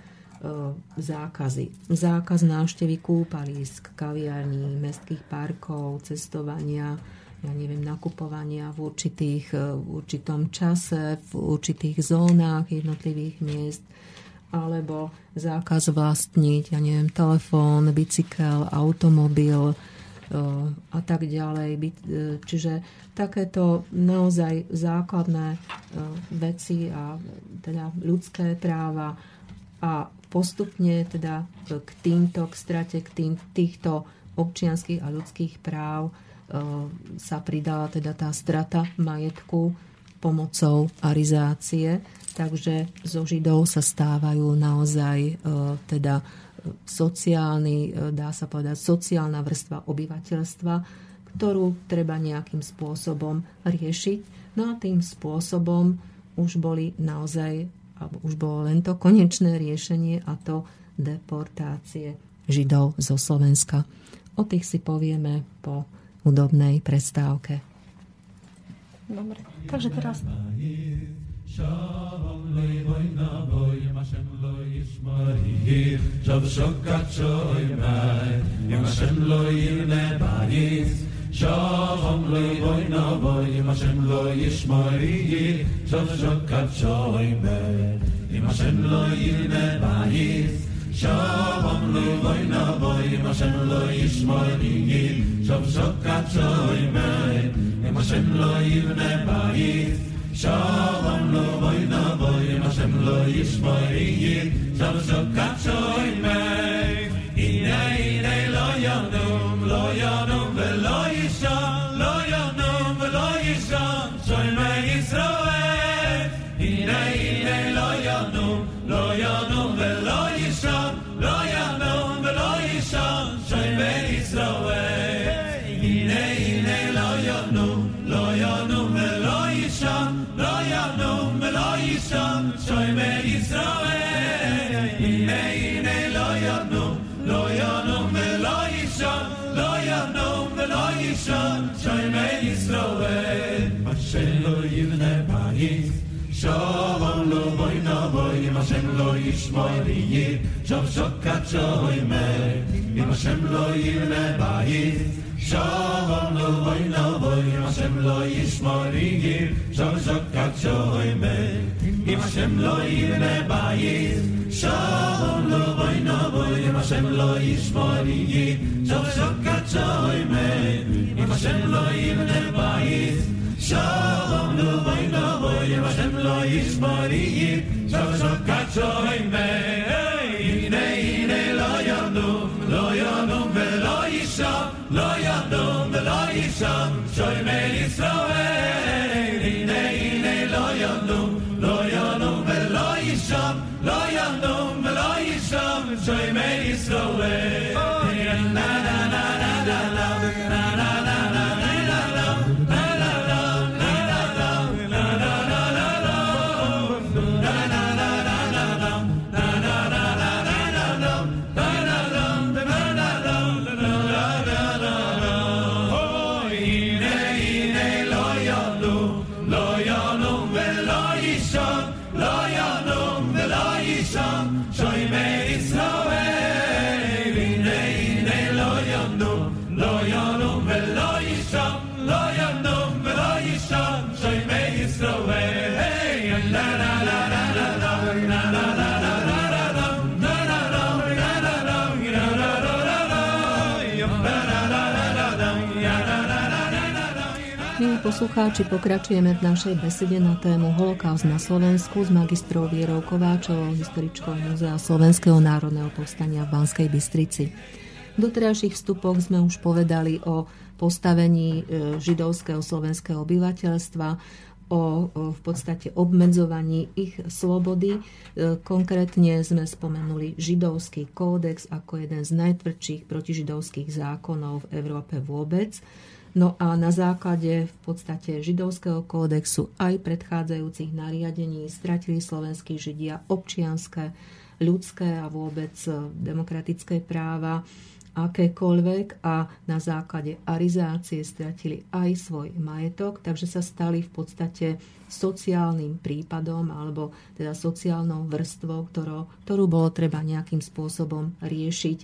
zákazy. Zákaz návštevy kúpalisk, kaviarní, mestských parkov, cestovania, ja neviem, nakupovania v, určitých, e, v určitom čase, v určitých zónach jednotlivých miest, alebo zákaz vlastniť, ja neviem, telefón, bicykel, automobil e, a tak ďalej. E, čiže takéto naozaj základné veci a teda ľudské práva a postupne teda k týmto, k strate k tým, týchto občianských a ľudských práv sa pridala teda tá strata majetku pomocou arizácie, takže zo Židov sa stávajú naozaj teda sociálny, dá sa povedať, sociálna vrstva obyvateľstva, ktorú treba nejakým spôsobom riešiť. No a tým spôsobom už boli naozaj, už bolo len to konečné riešenie a to deportácie Židov zo Slovenska. O tých si povieme po hudobnej prestávke. Dobre, takže teraz... شارم لي بينا بوي مشم لو يشمريه جب شكا شوي ماي يمشم لو يرنا بعيس شارم لي بينا بوي مشم لو يشمريه جب شكا شوي ماي يمشم لو يرنا بعيس Shalom lo loy na boy, ma shem lo yishmoy nigin, shov shokat shoy mei, ma shem lo yivne bayit. Shalom lo loy na boy, ma shem lo yishmoy nigin, shov shokat shoy mei. Inei inei lo yanum, lo yanum ראשון, שוימר ישראל, הנה הנה לא ינום, לא ינום ולא יישון, לא ינום ולא יישון, שוימר ישראל, השם לא יבנה בית. Shalom lo boy na boy, im lo yishmoy li shav me, lo yivne. Shalom lo na Hashem lo shokat shoy im shem lo im bayis shalom lo vay no vay im shem lo ish vori yi shav shav katzoy me im shem shalom lo vay no vay im shem lo ish vori yi shav shav katzoy me ine ine lo yadu lo yadu ve shoy me israel poslucháči, pokračujeme v našej besede na tému Holokaust na Slovensku s magistrou Vierou Kováčovou, historičkou Múzea Slovenského národného povstania v Banskej Bystrici. V doterajších vstupoch sme už povedali o postavení e, židovského slovenského obyvateľstva, o v podstate obmedzovaní ich slobody. E, konkrétne sme spomenuli židovský kódex ako jeden z najtvrdších protižidovských zákonov v Európe vôbec. No a na základe v podstate židovského kódexu aj predchádzajúcich nariadení stratili slovenskí židia občianské, ľudské a vôbec demokratické práva akékoľvek a na základe arizácie stratili aj svoj majetok, takže sa stali v podstate sociálnym prípadom alebo teda sociálnou vrstvou, ktorú, ktorú bolo treba nejakým spôsobom riešiť.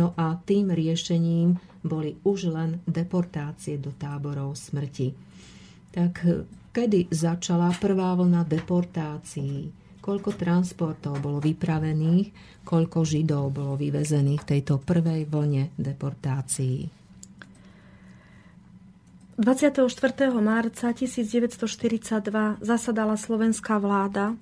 No a tým riešením boli už len deportácie do táborov smrti. Tak kedy začala prvá vlna deportácií? koľko transportov bolo vypravených, koľko Židov bolo vyvezených v tejto prvej vlne deportácií. 24. marca 1942 zasadala slovenská vláda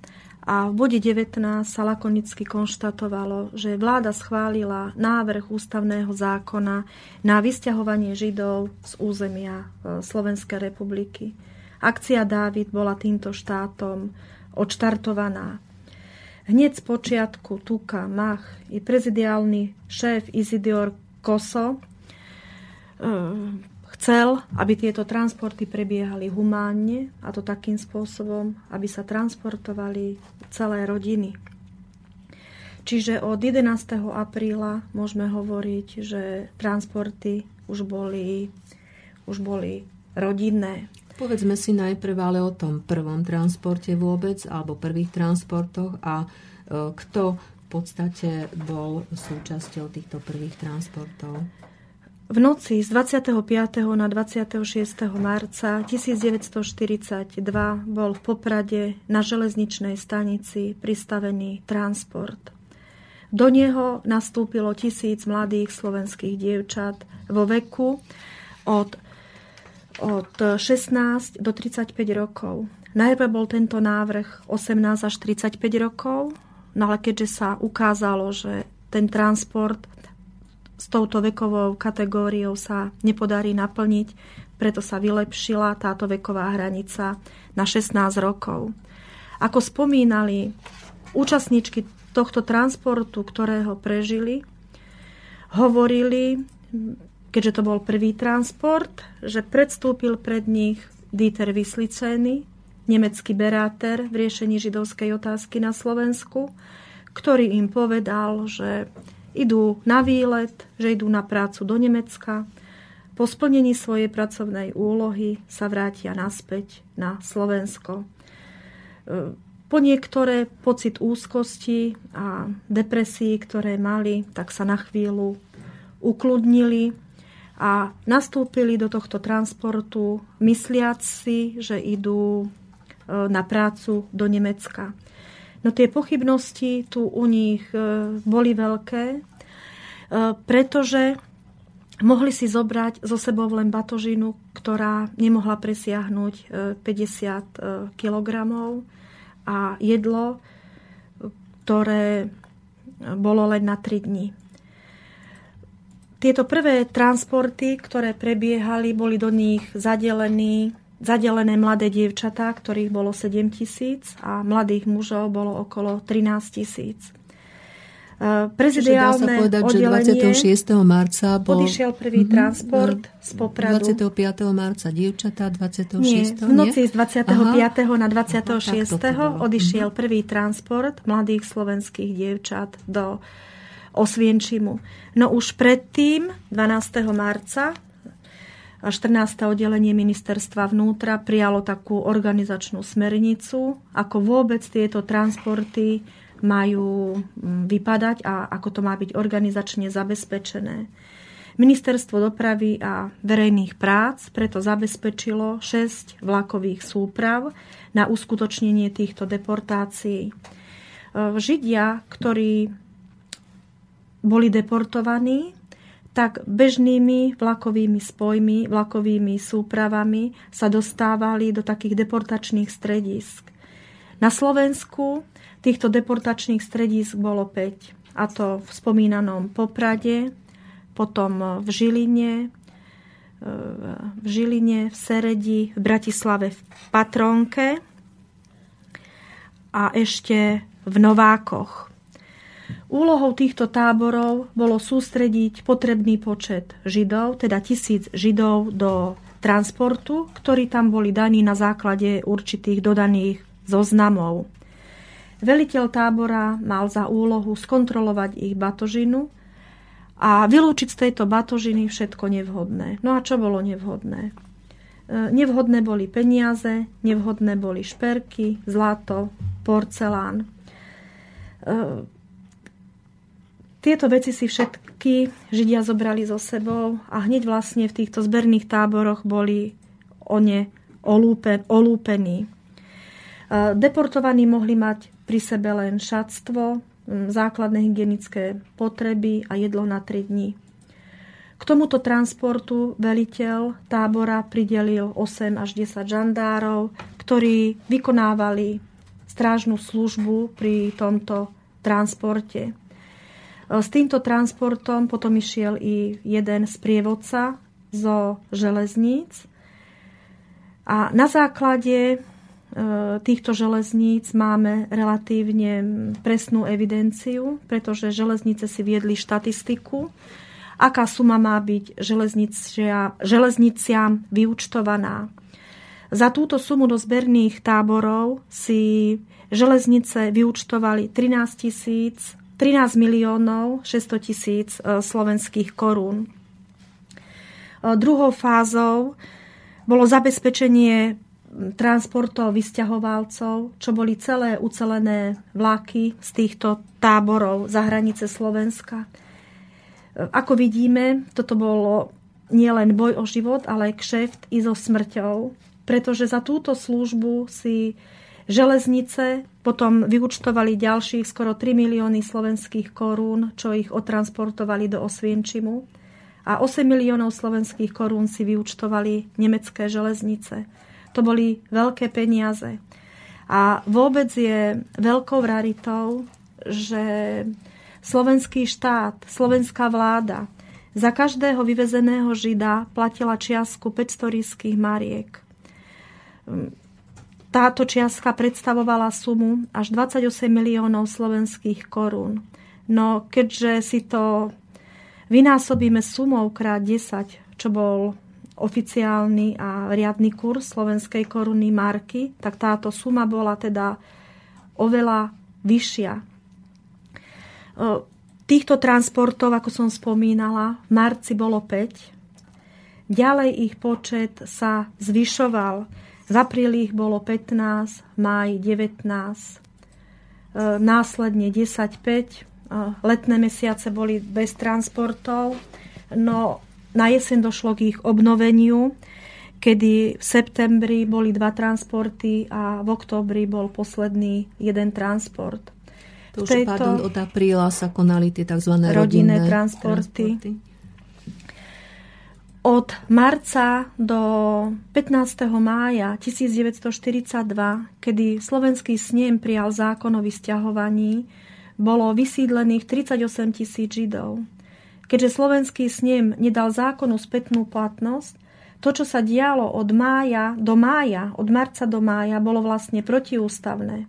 a v bode 19 sa lakonicky konštatovalo, že vláda schválila návrh ústavného zákona na vysťahovanie Židov z územia e, Slovenskej republiky. Akcia Dávid bola týmto štátom odštartovaná. Hneď z počiatku Tuka Mach i prezidiálny šéf Izidior Koso e, chcel, aby tieto transporty prebiehali humánne a to takým spôsobom, aby sa transportovali celé rodiny. Čiže od 11. apríla môžeme hovoriť, že transporty už boli, už boli rodinné. Povedzme si najprv ale o tom prvom transporte vôbec, alebo prvých transportoch a e, kto v podstate bol súčasťou týchto prvých transportov. V noci z 25. na 26. marca 1942 bol v Poprade na železničnej stanici pristavený transport. Do neho nastúpilo tisíc mladých slovenských dievčat vo veku od od 16 do 35 rokov. Najprv bol tento návrh 18 až 35 rokov, no ale keďže sa ukázalo, že ten transport s touto vekovou kategóriou sa nepodarí naplniť, preto sa vylepšila táto veková hranica na 16 rokov. Ako spomínali účastníčky tohto transportu, ktorého prežili, hovorili, keďže to bol prvý transport, že predstúpil pred nich Dieter Wissliceny, nemecký beráter v riešení židovskej otázky na Slovensku, ktorý im povedal, že idú na výlet, že idú na prácu do Nemecka, po splnení svojej pracovnej úlohy sa vrátia naspäť na Slovensko. Po niektoré pocit úzkosti a depresí, ktoré mali, tak sa na chvíľu ukludnili a nastúpili do tohto transportu mysliac si, že idú e, na prácu do Nemecka. No tie pochybnosti tu u nich e, boli veľké, e, pretože mohli si zobrať zo sebou len batožinu, ktorá nemohla presiahnuť 50 kg a jedlo, ktoré bolo len na 3 dní. Tieto prvé transporty, ktoré prebiehali, boli do nich zadelení, zadelené mladé dievčatá, ktorých bolo 7 tisíc a mladých mužov bolo okolo 13 tisíc. Prezidiálne dá sa povedať, že 26. marca bol... Odišiel prvý mm-hmm, transport z Popradu. 25. marca dievčatá, 26. Nie, v noci z 25. Aha. na 26. Aha, odišiel prvý transport mladých slovenských dievčat do Osvienčimu. No už predtým, 12. marca, 14. oddelenie ministerstva vnútra prijalo takú organizačnú smernicu, ako vôbec tieto transporty majú mm, vypadať a ako to má byť organizačne zabezpečené. Ministerstvo dopravy a verejných prác preto zabezpečilo 6 vlakových súprav na uskutočnenie týchto deportácií. Židia, ktorí boli deportovaní, tak bežnými vlakovými spojmi, vlakovými súpravami sa dostávali do takých deportačných stredisk. Na Slovensku týchto deportačných stredisk bolo 5, a to v spomínanom Poprade, potom v Žiline, v Žiline, v Seredi, v Bratislave, v Patronke a ešte v Novákoch. Úlohou týchto táborov bolo sústrediť potrebný počet Židov, teda tisíc Židov do transportu, ktorí tam boli daní na základe určitých dodaných zoznamov. Veliteľ tábora mal za úlohu skontrolovať ich batožinu a vylúčiť z tejto batožiny všetko nevhodné. No a čo bolo nevhodné? E, nevhodné boli peniaze, nevhodné boli šperky, zlato, porcelán. E, tieto veci si všetky Židia zobrali so sebou a hneď vlastne v týchto zberných táboroch boli one olúpe, olúpení. E, deportovaní mohli mať pri sebe len šatstvo, základné hygienické potreby a jedlo na 3 dní. K tomuto transportu veliteľ tábora pridelil 8 až 10 žandárov, ktorí vykonávali strážnu službu pri tomto transporte. S týmto transportom potom išiel i jeden z prievodca zo železníc. A na základe e, týchto železníc máme relatívne presnú evidenciu, pretože železnice si viedli štatistiku, aká suma má byť železniciam vyučtovaná. Za túto sumu do zberných táborov si železnice vyučtovali 13 tisíc 13 miliónov 600 tisíc e, slovenských korún. E, druhou fázou bolo zabezpečenie transportov vysťahovalcov, čo boli celé ucelené vlaky z týchto táborov za hranice Slovenska. Ako vidíme, toto bolo nielen boj o život, ale aj kšeft i so smrťou, pretože za túto službu si Železnice potom vyučtovali ďalších skoro 3 milióny slovenských korún, čo ich otransportovali do Osvienčimu. A 8 miliónov slovenských korún si vyučtovali nemecké železnice. To boli veľké peniaze. A vôbec je veľkou raritou, že slovenský štát, slovenská vláda za každého vyvezeného žida platila čiastku 500 ríských mariek táto čiastka predstavovala sumu až 28 miliónov slovenských korún. No keďže si to vynásobíme sumou krát 10, čo bol oficiálny a riadny kurz slovenskej koruny marky, tak táto suma bola teda oveľa vyššia. Týchto transportov, ako som spomínala, v marci bolo 5. Ďalej ich počet sa zvyšoval v apríli ich bolo 15, v máji 19, e, následne 10-5. E, letné mesiace boli bez transportov, no na jeseň došlo k ich obnoveniu, kedy v septembri boli dva transporty a v oktobri bol posledný jeden transport. To už, tejto... pardon, od apríla sa konali tie tzv. rodinné, rodinné transporty. transporty. Od marca do 15. mája 1942, kedy slovenský snem prijal zákon o vysťahovaní, bolo vysídlených 38 tisíc Židov. Keďže slovenský snem nedal zákonu spätnú platnosť, to, čo sa dialo od mája do mája, od marca do mája, bolo vlastne protiústavné.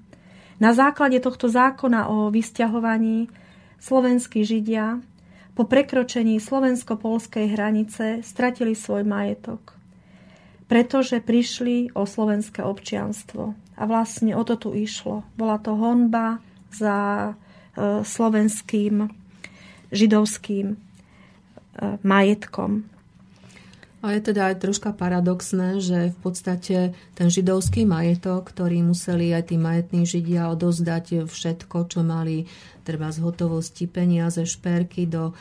Na základe tohto zákona o vysťahovaní slovenskí Židia po prekročení slovensko-polskej hranice stratili svoj majetok, pretože prišli o slovenské občianstvo. A vlastne o to tu išlo. Bola to honba za e, slovenským židovským majetkom. A je teda aj troška paradoxné, že v podstate ten židovský majetok, ktorý museli aj tí majetní židia odozdať všetko, čo mali treba z hotovosti peniaze, šperky do e,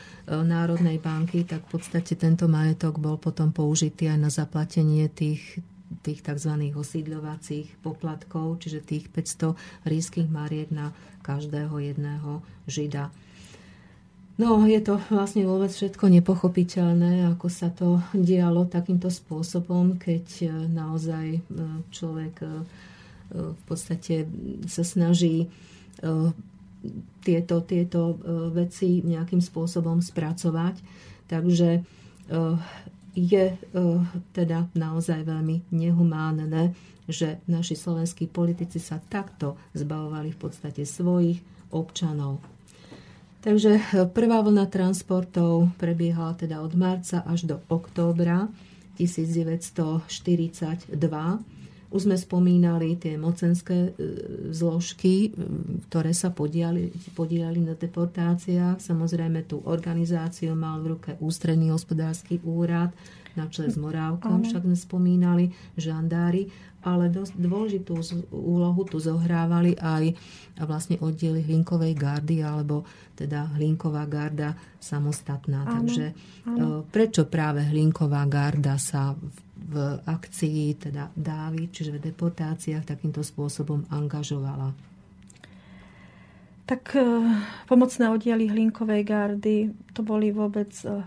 Národnej banky, tak v podstate tento majetok bol potom použitý aj na zaplatenie tých, tých tzv. osídľovacích poplatkov, čiže tých 500 ríských mariek na každého jedného žida. No, je to vlastne vôbec všetko nepochopiteľné, ako sa to dialo takýmto spôsobom, keď e, naozaj e, človek e, v podstate sa snaží tieto, tieto veci nejakým spôsobom spracovať. Takže je teda naozaj veľmi nehumánne, že naši slovenskí politici sa takto zbavovali v podstate svojich občanov. Takže prvá vlna transportov prebiehala teda od marca až do októbra 1942 už sme spomínali tie mocenské e, zložky, ktoré sa podiali, podiali na deportáciách. Samozrejme tú organizáciu mal v ruke ústredný hospodársky úrad na čele s Morávkom, však sme spomínali, žandári, ale dosť dôležitú úlohu tu zohrávali aj vlastne oddiely Hlinkovej gardy, alebo teda Hlinková garda samostatná. Áno, Takže áno. E, prečo práve Hlinková garda sa v v akcii, teda dávy, čiže v deportáciách takýmto spôsobom angažovala? Tak e, pomocné oddiely Hlinkovej gardy, to boli vôbec e,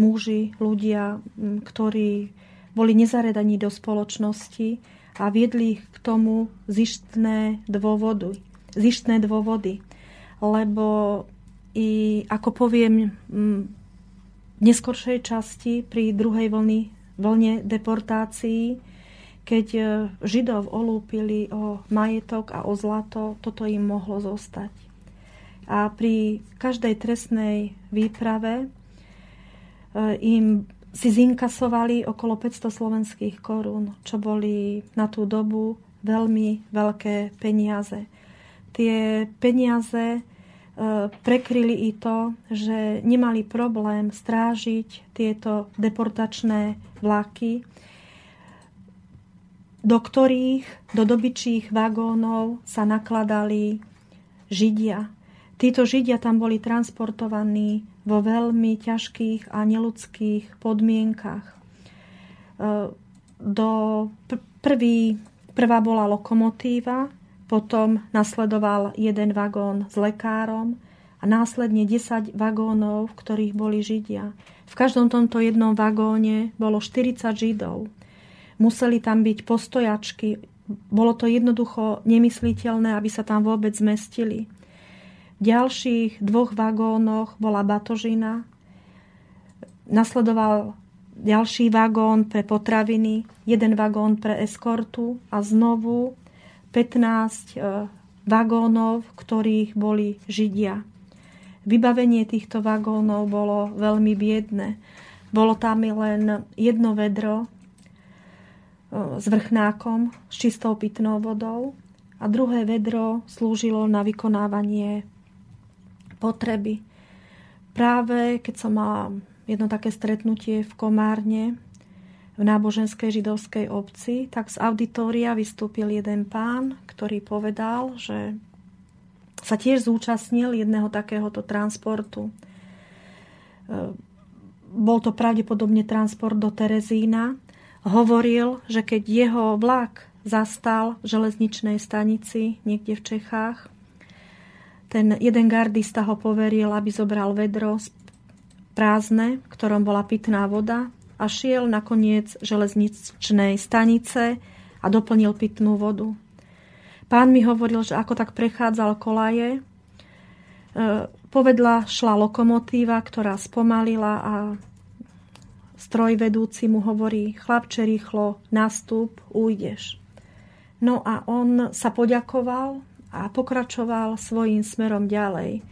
muži, ľudia, ktorí boli nezaredaní do spoločnosti a viedli k tomu zištné dôvody. Zištné dôvody. Lebo i, ako poviem, v neskoršej časti pri druhej vlny vlne deportácií, keď e, Židov olúpili o majetok a o zlato, toto im mohlo zostať. A pri každej trestnej výprave e, im si zinkasovali okolo 500 slovenských korún, čo boli na tú dobu veľmi veľké peniaze. Tie peniaze prekryli i to, že nemali problém strážiť tieto deportačné vlaky, do ktorých do dobyčích vagónov sa nakladali Židia. Títo Židia tam boli transportovaní vo veľmi ťažkých a neludských podmienkach. E, do prvý, prvá bola lokomotíva, potom nasledoval jeden vagón s lekárom a následne 10 vagónov, v ktorých boli Židia. V každom tomto jednom vagóne bolo 40 Židov. Museli tam byť postojačky. Bolo to jednoducho nemysliteľné, aby sa tam vôbec zmestili. Ďalších dvoch vagónoch bola batožina. Nasledoval ďalší vagón pre potraviny, jeden vagón pre eskortu a znovu 15 e, vagónov, v ktorých boli Židia. Vybavenie týchto vagónov bolo veľmi biedne. Bolo tam len jedno vedro e, s vrchnákom, s čistou pitnou vodou a druhé vedro slúžilo na vykonávanie potreby. Práve keď som mala jedno také stretnutie v Komárne, v náboženskej židovskej obci, tak z auditória vystúpil jeden pán, ktorý povedal, že sa tiež zúčastnil jedného takéhoto transportu. E, bol to pravdepodobne transport do Terezína. Hovoril, že keď jeho vlak zastal v železničnej stanici niekde v Čechách, ten jeden gardista ho poveril, aby zobral vedro prázdne, v ktorom bola pitná voda a šiel nakoniec železničnej stanice a doplnil pitnú vodu. Pán mi hovoril, že ako tak prechádzal kolaje, e, povedla šla lokomotíva, ktorá spomalila a stroj vedúci mu hovorí, chlapče rýchlo, nastup, ujdeš. No a on sa poďakoval a pokračoval svojím smerom ďalej.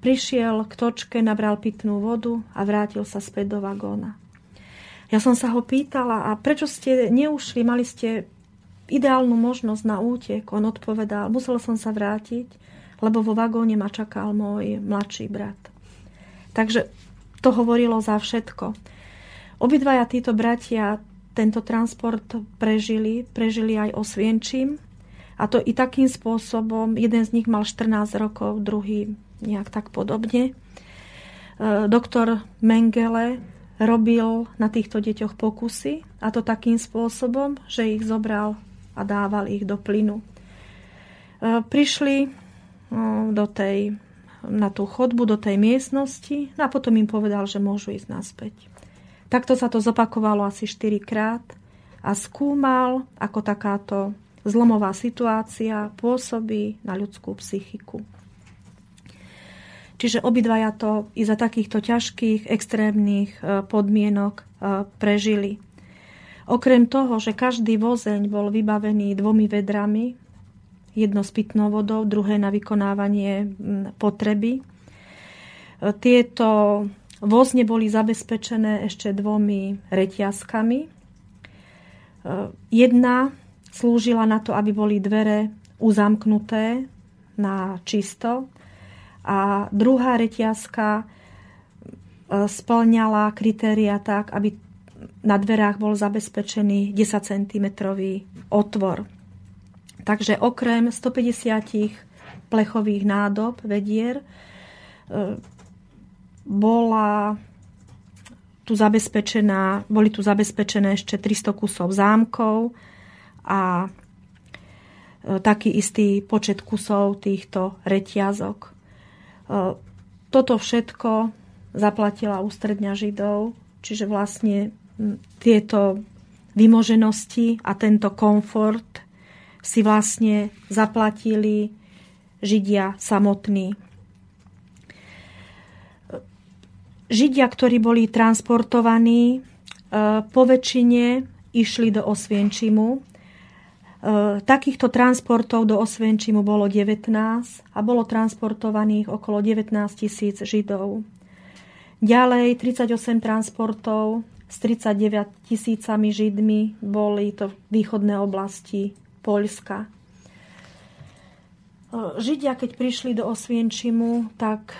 Prišiel k točke, nabral pitnú vodu a vrátil sa späť do vagóna. Ja som sa ho pýtala, a prečo ste neušli, mali ste ideálnu možnosť na útek. On odpovedal, musel som sa vrátiť, lebo vo vagóne ma čakal môj mladší brat. Takže to hovorilo za všetko. Obidvaja títo bratia tento transport prežili, prežili aj Osvienčím. A to i takým spôsobom, jeden z nich mal 14 rokov, druhý nejak tak podobne. E, doktor Mengele robil na týchto deťoch pokusy a to takým spôsobom, že ich zobral a dával ich do plynu. E, prišli e, do tej, na tú chodbu, do tej miestnosti a potom im povedal, že môžu ísť naspäť. Takto sa to zopakovalo asi 4 krát a skúmal, ako takáto zlomová situácia pôsobí na ľudskú psychiku. Čiže obidvaja to i za takýchto ťažkých, extrémnych e, podmienok e, prežili. Okrem toho, že každý vozeň bol vybavený dvomi vedrami, jedno s pitnou vodou, druhé na vykonávanie potreby. E, tieto vozne boli zabezpečené ešte dvomi reťazkami. Jedna slúžila na to, aby boli dvere uzamknuté na čisto a druhá reťazka e, splňala kritéria tak, aby na dverách bol zabezpečený 10 cm otvor. Takže okrem 150 plechových nádob vedier e, bola tu zabezpečená, boli tu zabezpečené ešte 300 kusov zámkov a e, taký istý počet kusov týchto reťazok. Toto všetko zaplatila ústredňa Židov, čiže vlastne tieto vymoženosti a tento komfort si vlastne zaplatili Židia samotní. Židia, ktorí boli transportovaní, po väčšine išli do Osvienčimu, E, takýchto transportov do Osvenčimu bolo 19 a bolo transportovaných okolo 19 tisíc Židov. Ďalej 38 transportov s 39 tisícami Židmi boli to východné oblasti Poľska. E, Židia, keď prišli do Osvienčimu, tak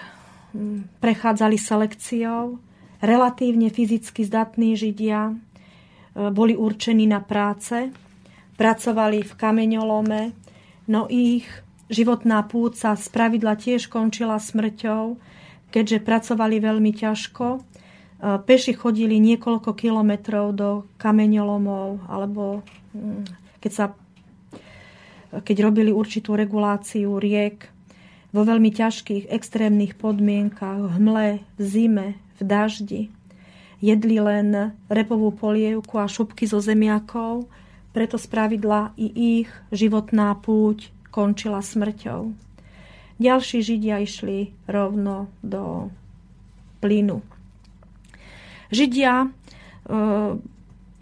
mm, prechádzali selekciou. Relatívne fyzicky zdatní Židia e, boli určení na práce, pracovali v kameňolome, no ich životná púca z pravidla tiež končila smrťou, keďže pracovali veľmi ťažko. E, peši chodili niekoľko kilometrov do kameňolomov, alebo mm, keď, sa, keď robili určitú reguláciu riek, vo veľmi ťažkých, extrémnych podmienkach, v hmle, v zime, v daždi. Jedli len repovú polievku a šupky zo zemiakov, preto spravidla i ich životná púť končila smrťou. Ďalší Židia išli rovno do plynu. Židia e,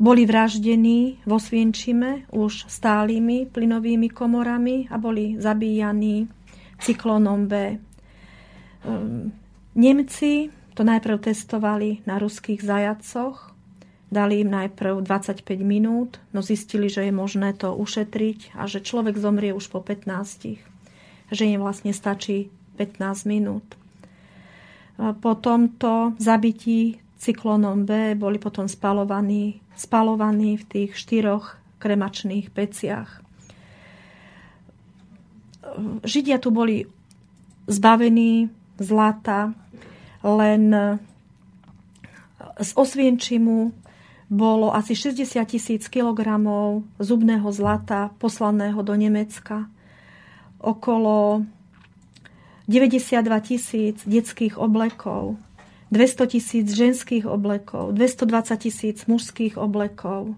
boli vraždení vo Svienčime už stálými plynovými komorami a boli zabíjaní cyklónom B. E, Nemci to najprv testovali na ruských zajacoch, Dali im najprv 25 minút, no zistili, že je možné to ušetriť a že človek zomrie už po 15. Že im vlastne stačí 15 minút. Po tomto zabití cyklónom B boli potom spalovaní, spalovaní v tých štyroch kremačných peciach. Židia tu boli zbavení zlata, len z Osvienčimu bolo asi 60 tisíc kilogramov zubného zlata poslaného do Nemecka, okolo 92 tisíc detských oblekov, 200 tisíc ženských oblekov, 220 tisíc mužských oblekov,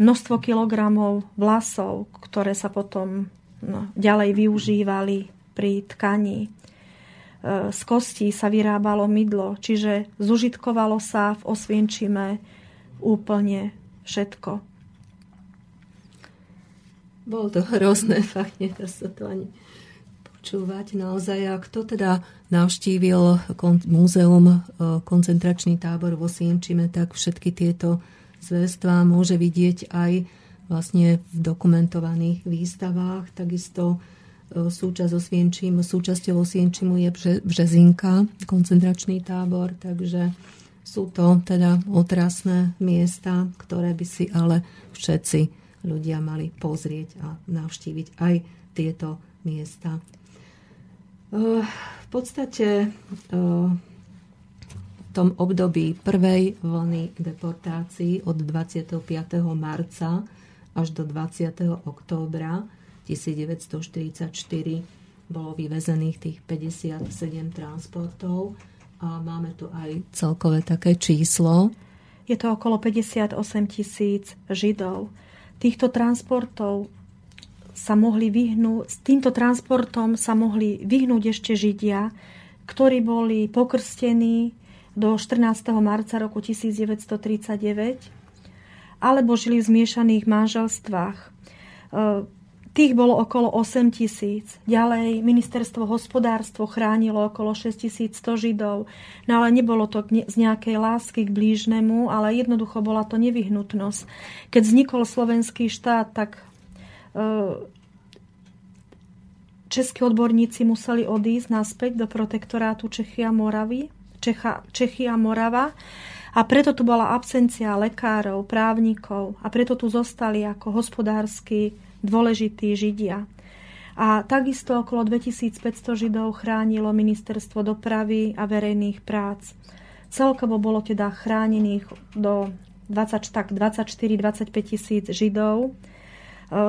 množstvo kilogramov vlasov, ktoré sa potom no, ďalej využívali pri tkaní. E, z kostí sa vyrábalo mydlo, čiže zužitkovalo sa v Osvienčime úplne všetko. Bolo to hrozné, *laughs* fakt nedá sa to ani počúvať naozaj. A kto teda navštívil múzeum e, koncentračný tábor vo Sienčime, tak všetky tieto zväztvá môže vidieť aj vlastne v dokumentovaných výstavách. Takisto e, súčasť Osvienčím, súčasťou Osvienčimu je Březinka, koncentračný tábor, takže sú to teda otrasné miesta, ktoré by si ale všetci ľudia mali pozrieť a navštíviť aj tieto miesta. Eh, v podstate eh, v tom období prvej vlny deportácií od 25. marca až do 20. októbra 1944 bolo vyvezených tých 57 transportov a máme tu aj celkové také číslo. Je to okolo 58 tisíc Židov. Týchto transportov sa mohli vyhnúť, s týmto transportom sa mohli vyhnúť ešte Židia, ktorí boli pokrstení do 14. marca roku 1939 alebo žili v zmiešaných manželstvách. Tých bolo okolo 8 tisíc. Ďalej ministerstvo hospodárstvo chránilo okolo 6100 Židov. No ale nebolo to z nejakej lásky k blížnemu, ale jednoducho bola to nevyhnutnosť. Keď vznikol slovenský štát, tak e, českí odborníci museli odísť naspäť do protektorátu Čechy a Moravy, Čecha, Čechy Morava a preto tu bola absencia lekárov, právnikov a preto tu zostali ako hospodársky dôležití Židia. A takisto okolo 2500 Židov chránilo ministerstvo dopravy a verejných prác. Celkovo bolo teda chránených do 20, tak 24-25 tisíc Židov e,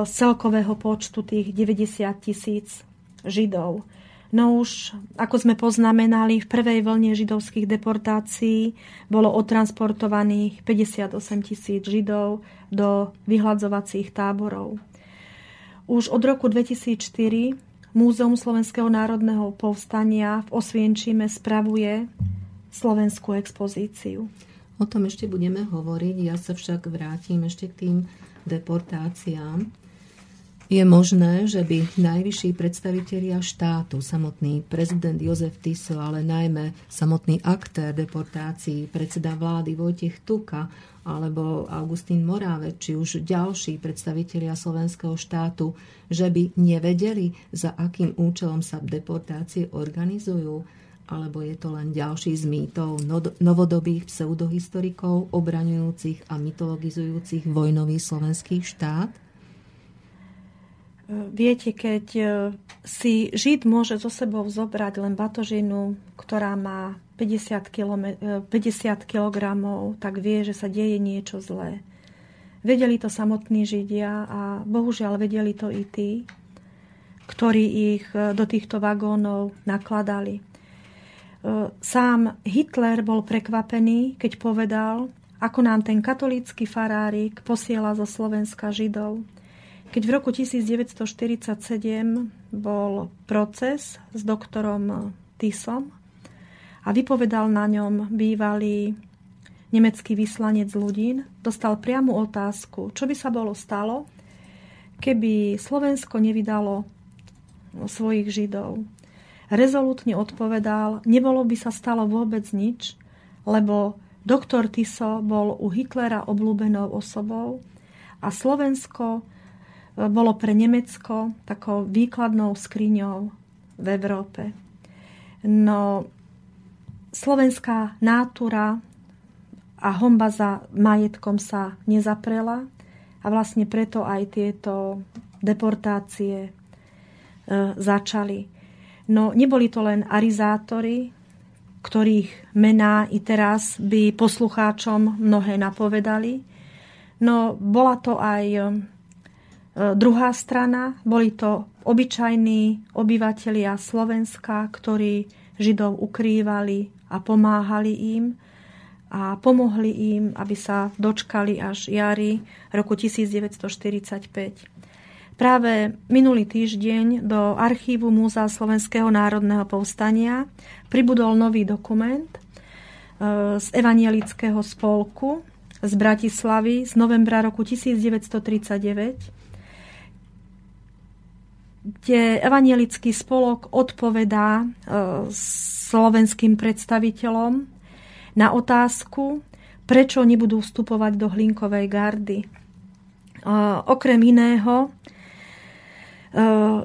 z celkového počtu tých 90 tisíc Židov. No už, ako sme poznamenali, v prvej vlne židovských deportácií bolo odtransportovaných 58 tisíc židov do vyhľadzovacích táborov. Už od roku 2004 Múzeum Slovenského národného povstania v Osvienčime spravuje slovenskú expozíciu. O tom ešte budeme hovoriť, ja sa však vrátim ešte k tým deportáciám. Je možné, že by najvyšší predstavitelia štátu, samotný prezident Jozef Tiso, ale najmä samotný aktér deportácií, predseda vlády Vojtech Tuka alebo Augustín Moráve, či už ďalší predstavitelia slovenského štátu, že by nevedeli, za akým účelom sa deportácie organizujú, alebo je to len ďalší z mýtov novodobých pseudohistorikov obraňujúcich a mytologizujúcich vojnový slovenský štát? Viete, keď e, si Žid môže so sebou zobrať len batožinu, ktorá má 50, km, 50 kg, tak vie, že sa deje niečo zlé. Vedeli to samotní Židia a bohužiaľ vedeli to i tí, ktorí ich e, do týchto vagónov nakladali. E, sám Hitler bol prekvapený, keď povedal, ako nám ten katolícky farárik posiela zo Slovenska Židov keď v roku 1947 bol proces s doktorom Tisom a vypovedal na ňom bývalý nemecký vyslanec Ludín, dostal priamu otázku, čo by sa bolo stalo, keby Slovensko nevydalo svojich Židov. Rezolutne odpovedal, nebolo by sa stalo vôbec nič, lebo doktor Tiso bol u Hitlera obľúbenou osobou a Slovensko bolo pre Nemecko takou výkladnou skriňou v Európe. No, slovenská nátura a homba za majetkom sa nezaprela a vlastne preto aj tieto deportácie e, začali. No, neboli to len arizátori, ktorých mená i teraz by poslucháčom mnohé napovedali, no bola to aj druhá strana boli to obyčajní obyvatelia Slovenska, ktorí Židov ukrývali a pomáhali im a pomohli im, aby sa dočkali až jary roku 1945. Práve minulý týždeň do archívu Múzea Slovenského národného povstania pribudol nový dokument e, z Evanielického spolku z Bratislavy z novembra roku 1939, kde evanielický spolok odpovedá e, slovenským predstaviteľom na otázku, prečo nebudú vstupovať do hlinkovej gardy. E, okrem iného e,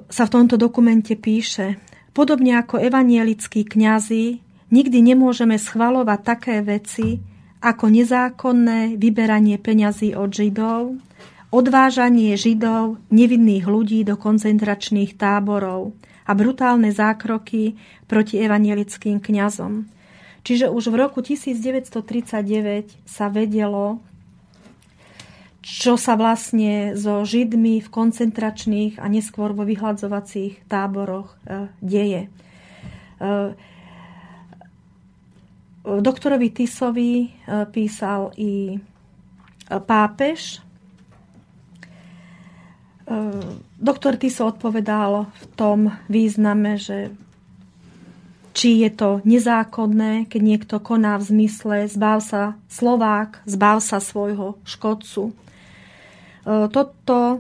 sa v tomto dokumente píše, podobne ako evanielickí kňazi, nikdy nemôžeme schvalovať také veci, ako nezákonné vyberanie peňazí od Židov, odvážanie Židov, nevinných ľudí do koncentračných táborov a brutálne zákroky proti evanielickým kňazom. Čiže už v roku 1939 sa vedelo, čo sa vlastne so Židmi v koncentračných a neskôr vo vyhľadzovacích táboroch e, deje. E, doktorovi Tisovi e, písal i pápež doktor Tiso odpovedal v tom význame, že či je to nezákonné, keď niekto koná v zmysle zbav sa Slovák, zbav sa svojho škodcu. E, toto,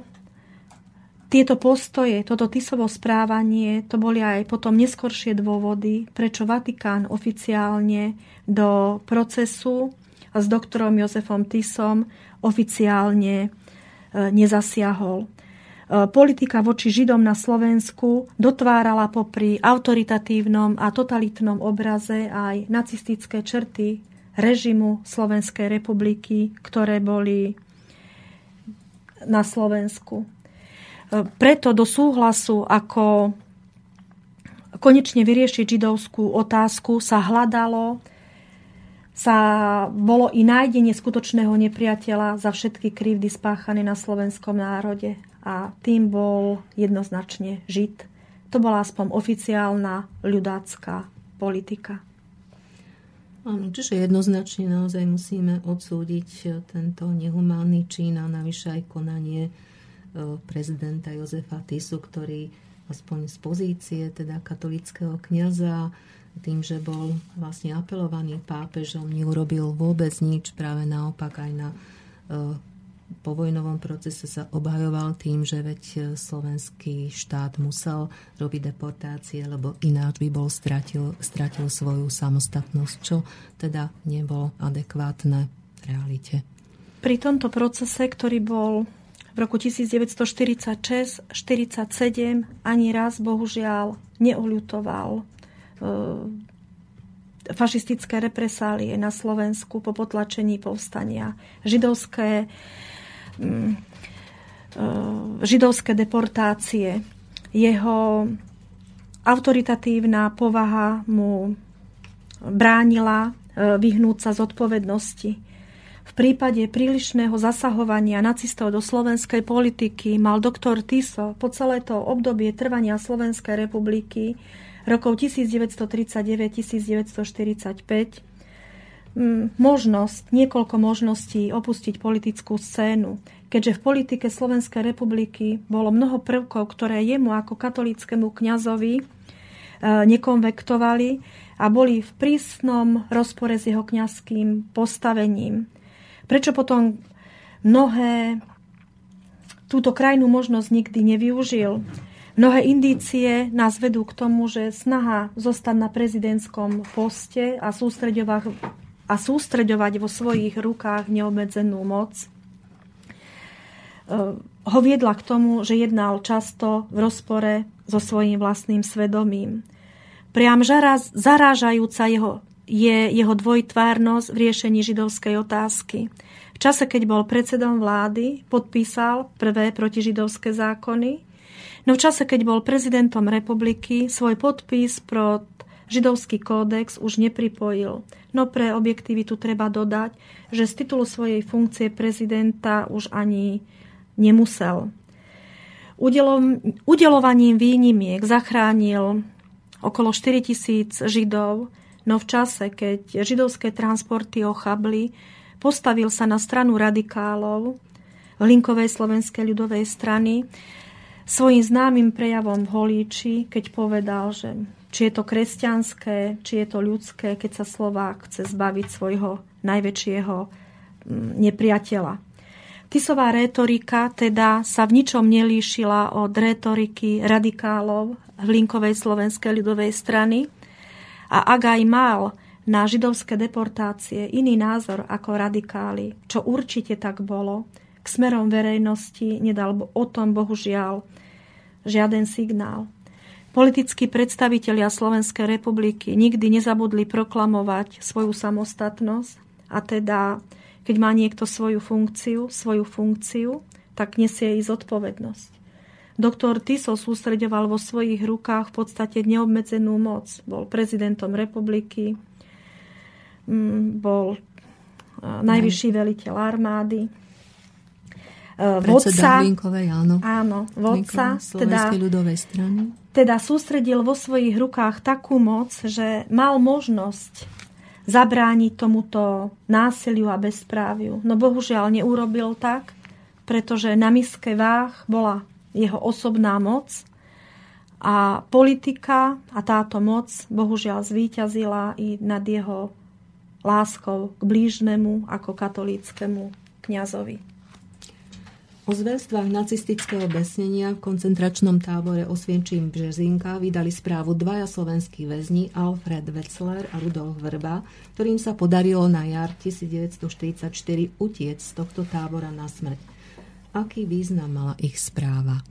tieto postoje, toto Tisovo správanie, to boli aj potom neskoršie dôvody, prečo Vatikán oficiálne do procesu s doktorom Jozefom Tisom oficiálne e, nezasiahol. E, politika voči Židom na Slovensku dotvárala popri autoritatívnom a totalitnom obraze aj nacistické črty režimu Slovenskej republiky, ktoré boli na Slovensku. E, preto do súhlasu, ako konečne vyriešiť židovskú otázku, sa hľadalo sa bolo i nájdenie skutočného nepriateľa za všetky krivdy spáchané na slovenskom národe a tým bol jednoznačne Žid. To bola aspoň oficiálna ľudácká politika. Áno, čiže jednoznačne naozaj musíme odsúdiť tento nehumánny čin a navyše aj konanie e, prezidenta Jozefa Tisu, ktorý aspoň z pozície teda katolického kniaza tým, že bol vlastne apelovaný pápežom, neurobil vôbec nič, práve naopak aj na e, po vojnovom procese sa obhajoval tým, že veď e, slovenský štát musel robiť deportácie, lebo ináč by bol stratil, stratil svoju samostatnosť, čo teda nebolo adekvátne realite. Pri tomto procese, ktorý bol v roku 1946-47, ani raz bohužiaľ neuľutoval e, fašistické represálie na Slovensku po potlačení povstania. Židovské židovské deportácie. Jeho autoritatívna povaha mu bránila e, vyhnúť sa z odpovednosti. V prípade prílišného zasahovania nacistov do slovenskej politiky mal doktor Tiso po celé to obdobie trvania Slovenskej republiky rokov 1939-1945 možnosť, niekoľko možností opustiť politickú scénu, keďže v politike Slovenskej republiky bolo mnoho prvkov, ktoré jemu ako katolíckému kňazovi e, nekonvektovali a boli v prísnom rozpore s jeho kňazským postavením. Prečo potom mnohé túto krajnú možnosť nikdy nevyužil? Mnohé indície nás vedú k tomu, že snaha zostať na prezidentskom poste a sústredovať a sústreďovať vo svojich rukách neobmedzenú moc, e, ho viedla k tomu, že jednal často v rozpore so svojím vlastným svedomím. Priam žaraz, zarážajúca jeho, je jeho dvojtvárnosť v riešení židovskej otázky. V čase, keď bol predsedom vlády, podpísal prvé protižidovské zákony, no v čase, keď bol prezidentom republiky, svoj podpis pro židovský kódex už nepripojil. No pre objektivitu treba dodať, že z titulu svojej funkcie prezidenta už ani nemusel. udelovaním výnimiek zachránil okolo 4 tisíc židov, no v čase, keď židovské transporty ochabli, postavil sa na stranu radikálov Linkovej slovenskej ľudovej strany svojim známym prejavom v Holíči, keď povedal, že či je to kresťanské, či je to ľudské, keď sa Slovák chce zbaviť svojho najväčšieho mm, nepriateľa. Tisová rétorika teda sa v ničom nelíšila od rétoriky radikálov Hlinkovej slovenskej ľudovej strany a ak aj mal na židovské deportácie iný názor ako radikáli, čo určite tak bolo, k smerom verejnosti nedal o tom bohužiaľ žiaden signál. Politickí predstavitelia Slovenskej republiky nikdy nezabudli proklamovať svoju samostatnosť a teda, keď má niekto svoju funkciu, svoju funkciu, tak nesie i zodpovednosť. Doktor Tiso sústreďoval vo svojich rukách v podstate neobmedzenú moc. Bol prezidentom republiky, mm, bol najvyšší veliteľ armády, vodca, áno. Áno, vodca, teda, ľudovej strany. teda sústredil vo svojich rukách takú moc, že mal možnosť zabrániť tomuto násiliu a bezpráviu. No bohužiaľ neurobil tak, pretože na miske váh bola jeho osobná moc A politika a táto moc bohužiaľ zvíťazila i nad jeho láskou k blížnemu ako katolíckému kňazovi. O zverstvách nacistického besnenia v koncentračnom tábore Osvienčím Březinka vydali správu dvaja slovenskí väzni Alfred Wetzler a Rudolf Vrba, ktorým sa podarilo na jar 1944 utiec z tohto tábora na smrť. Aký význam mala ich správa?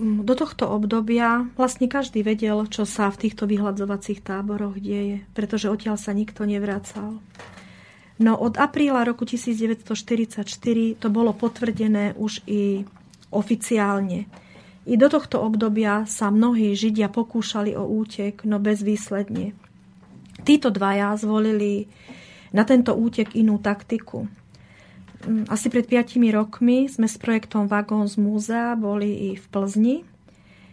do tohto obdobia vlastne každý vedel, čo sa v týchto vyhľadzovacích táboroch deje, pretože odtiaľ sa nikto nevracal. No od apríla roku 1944 to bolo potvrdené už i oficiálne. I do tohto obdobia sa mnohí Židia pokúšali o útek, no bezvýsledne. Títo dvaja zvolili na tento útek inú taktiku. Mm, asi pred 5 rokmi sme s projektom Vagón z múzea boli i v Plzni,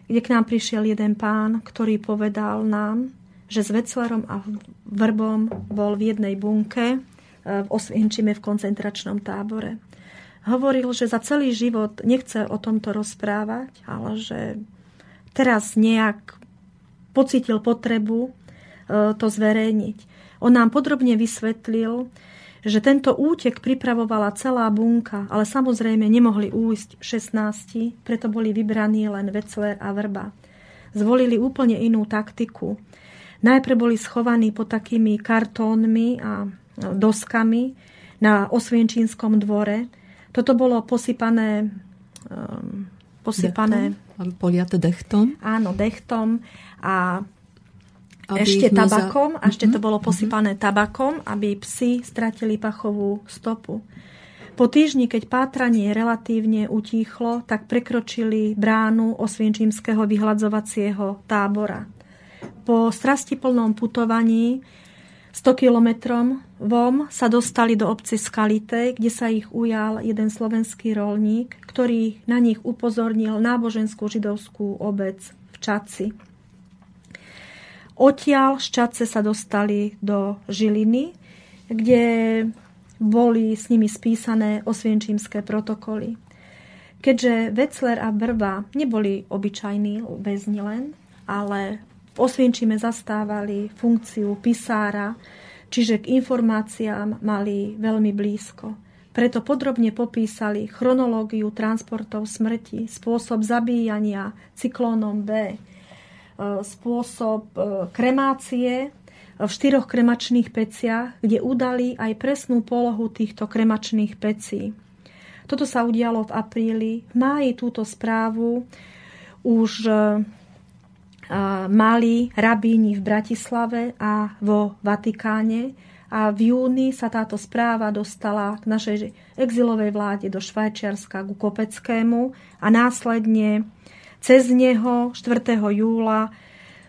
kde k nám prišiel jeden pán, ktorý povedal nám, že s Veclerom a Vrbom bol v jednej bunke v Osvienčime v koncentračnom tábore. Hovoril, že za celý život nechce o tomto rozprávať, ale že teraz nejak pocitil potrebu e, to zverejniť. On nám podrobne vysvetlil, že tento útek pripravovala celá bunka, ale samozrejme nemohli újsť 16, preto boli vybraní len Vecler a Vrba. Zvolili úplne inú taktiku. Najprv boli schovaní pod takými kartónmi a doskami na Osvienčínskom dvore. Toto bolo posypané um, posypané... Poliate dechtom? Áno, dechtom a aby ešte tabakom, a ešte to mhm. bolo mhm. posypané tabakom, aby psi stratili pachovú stopu. Po týždni, keď pátranie relatívne utíchlo, tak prekročili bránu osvienčímskeho vyhľadzovacieho tábora. Po strastiplnom putovaní 100 kilometrom vom sa dostali do obce Skalite, kde sa ich ujal jeden slovenský rolník, ktorý na nich upozornil náboženskú židovskú obec v Čaci. Odtiaľ z Čace sa dostali do Žiliny, kde boli s nimi spísané osvienčímske protokoly. Keďže Vecler a Brba neboli obyčajní väzni len, ale v Osvienčime zastávali funkciu pisára, čiže k informáciám mali veľmi blízko. Preto podrobne popísali chronológiu transportov smrti, spôsob zabíjania cyklónom B, E, spôsob e, kremácie v štyroch kremačných peciach, kde udali aj presnú polohu týchto kremačných pecí. Toto sa udialo v apríli. V máji túto správu už e, mali rabíni v Bratislave a vo Vatikáne a v júni sa táto správa dostala k našej exilovej vláde do Švajčiarska, ku Kopeckému a následne cez neho 4. júla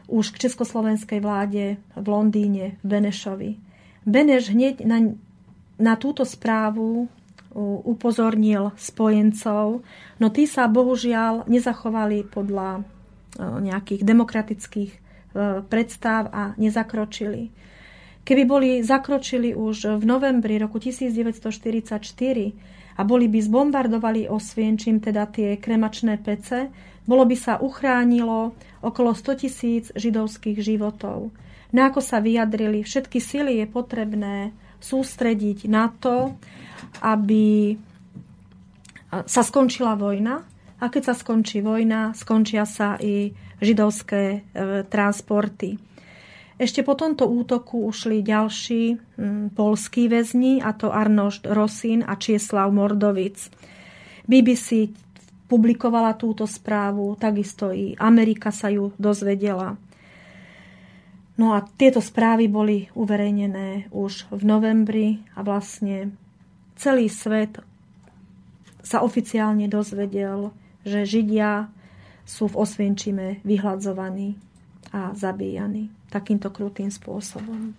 už k československej vláde v Londýne, v Benešovi. Beneš hneď na, na túto správu upozornil spojencov, no tí sa bohužiaľ nezachovali podľa nejakých demokratických predstav a nezakročili. Keby boli zakročili už v novembri roku 1944 a boli by zbombardovali Osvienčím, teda tie kremačné pece, bolo by sa uchránilo okolo 100 tisíc židovských životov. Na ako sa vyjadrili, všetky sily je potrebné sústrediť na to, aby sa skončila vojna. A keď sa skončí vojna, skončia sa i židovské e, transporty. Ešte po tomto útoku ušli ďalší m, polskí väzni, a to Arnošt Rosin a Čieslav Mordovic. BBC publikovala túto správu, takisto i Amerika sa ju dozvedela. No a tieto správy boli uverejnené už v novembri a vlastne celý svet sa oficiálne dozvedel, že Židia sú v Osvienčime vyhľadzovaní a zabíjani takýmto krutým spôsobom.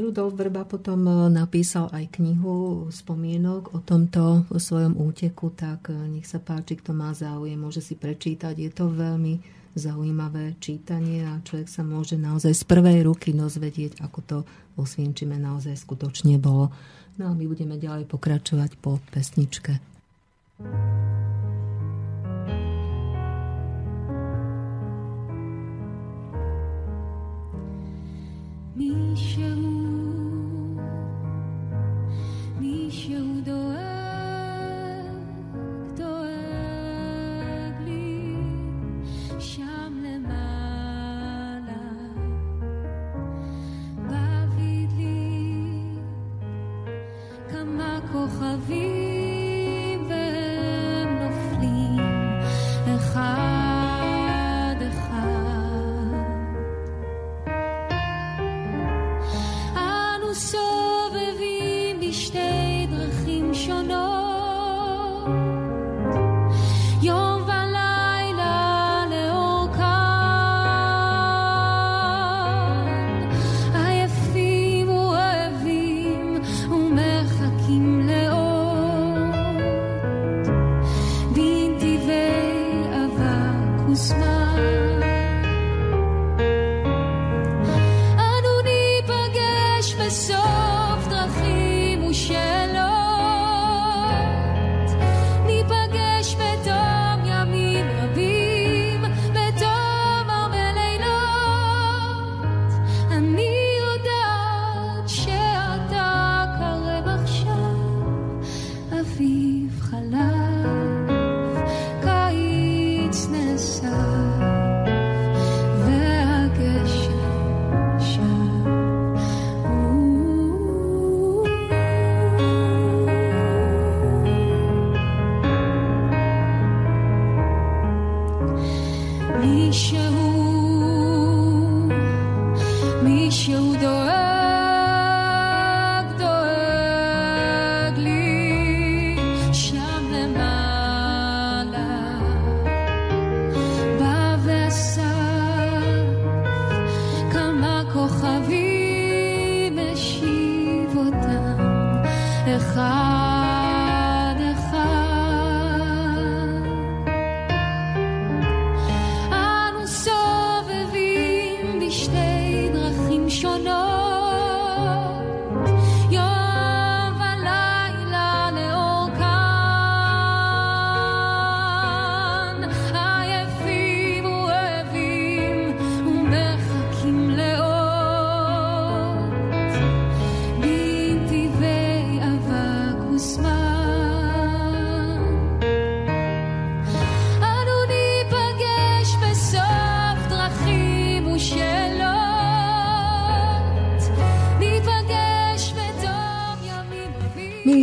Rudolf Vrba potom e, napísal aj knihu spomienok o tomto o svojom úteku, tak e, nech sa páči, kto má záujem, môže si prečítať. Je to veľmi zaujímavé čítanie a človek sa môže naozaj z prvej ruky dozvedieť, ako to vo naozaj skutočne bolo. No a my budeme ďalej pokračovať po pesničke. כוכבים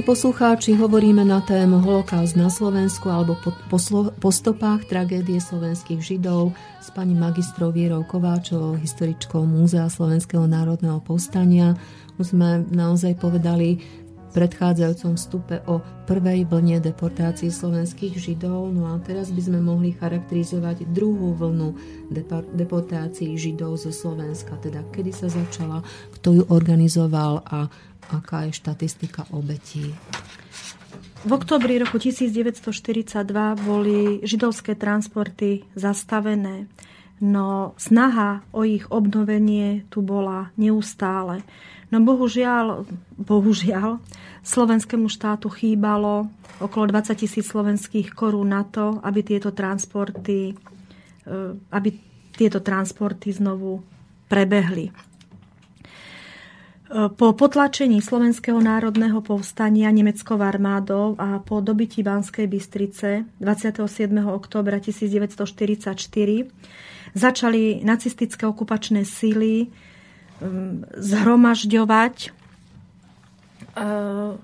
poslucháči, hovoríme na tému holokaust na Slovensku alebo po, po, po stopách tragédie slovenských židov s pani magistrou Vierou Kováčovou, historičkou Múzea Slovenského národného povstania. Už sme naozaj povedali v predchádzajúcom vstupe o prvej vlne deportácií slovenských židov. No a teraz by sme mohli charakterizovať druhú vlnu deportácií židov zo Slovenska, teda kedy sa začala, kto ju organizoval a aká je štatistika obetí? V oktobri roku 1942 boli židovské transporty zastavené, no snaha o ich obnovenie tu bola neustále. No bohužiaľ, bohužiaľ, slovenskému štátu chýbalo okolo 20 tisíc slovenských korún na to, aby tieto transporty, e, aby tieto transporty znovu prebehli. Po potlačení Slovenského národného povstania nemeckou armádou a po dobití Banskej Bystrice 27. októbra 1944 začali nacistické okupačné síly um, zhromažďovať uh,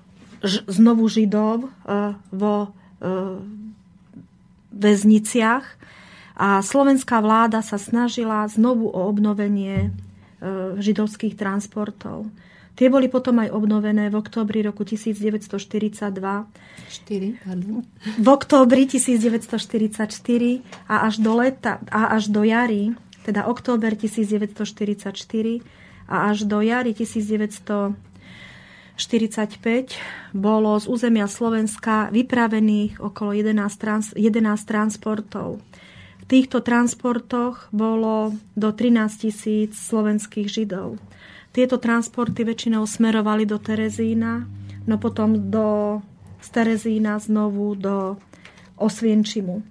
znovu Židov uh, vo uh, väzniciach a slovenská vláda sa snažila znovu o obnovenie židovských transportov. Tie boli potom aj obnovené v októbri roku 1942. 4, V októbri 1944 a až do leta, a až do jary, teda október 1944 a až do jary 1945 bolo z územia Slovenska vypravených okolo 11, trans, 11 transportov v týchto transportoch bolo do 13 tisíc slovenských židov. Tieto transporty väčšinou smerovali do Terezína, no potom do z Terezína znovu do Osvienčimu. E,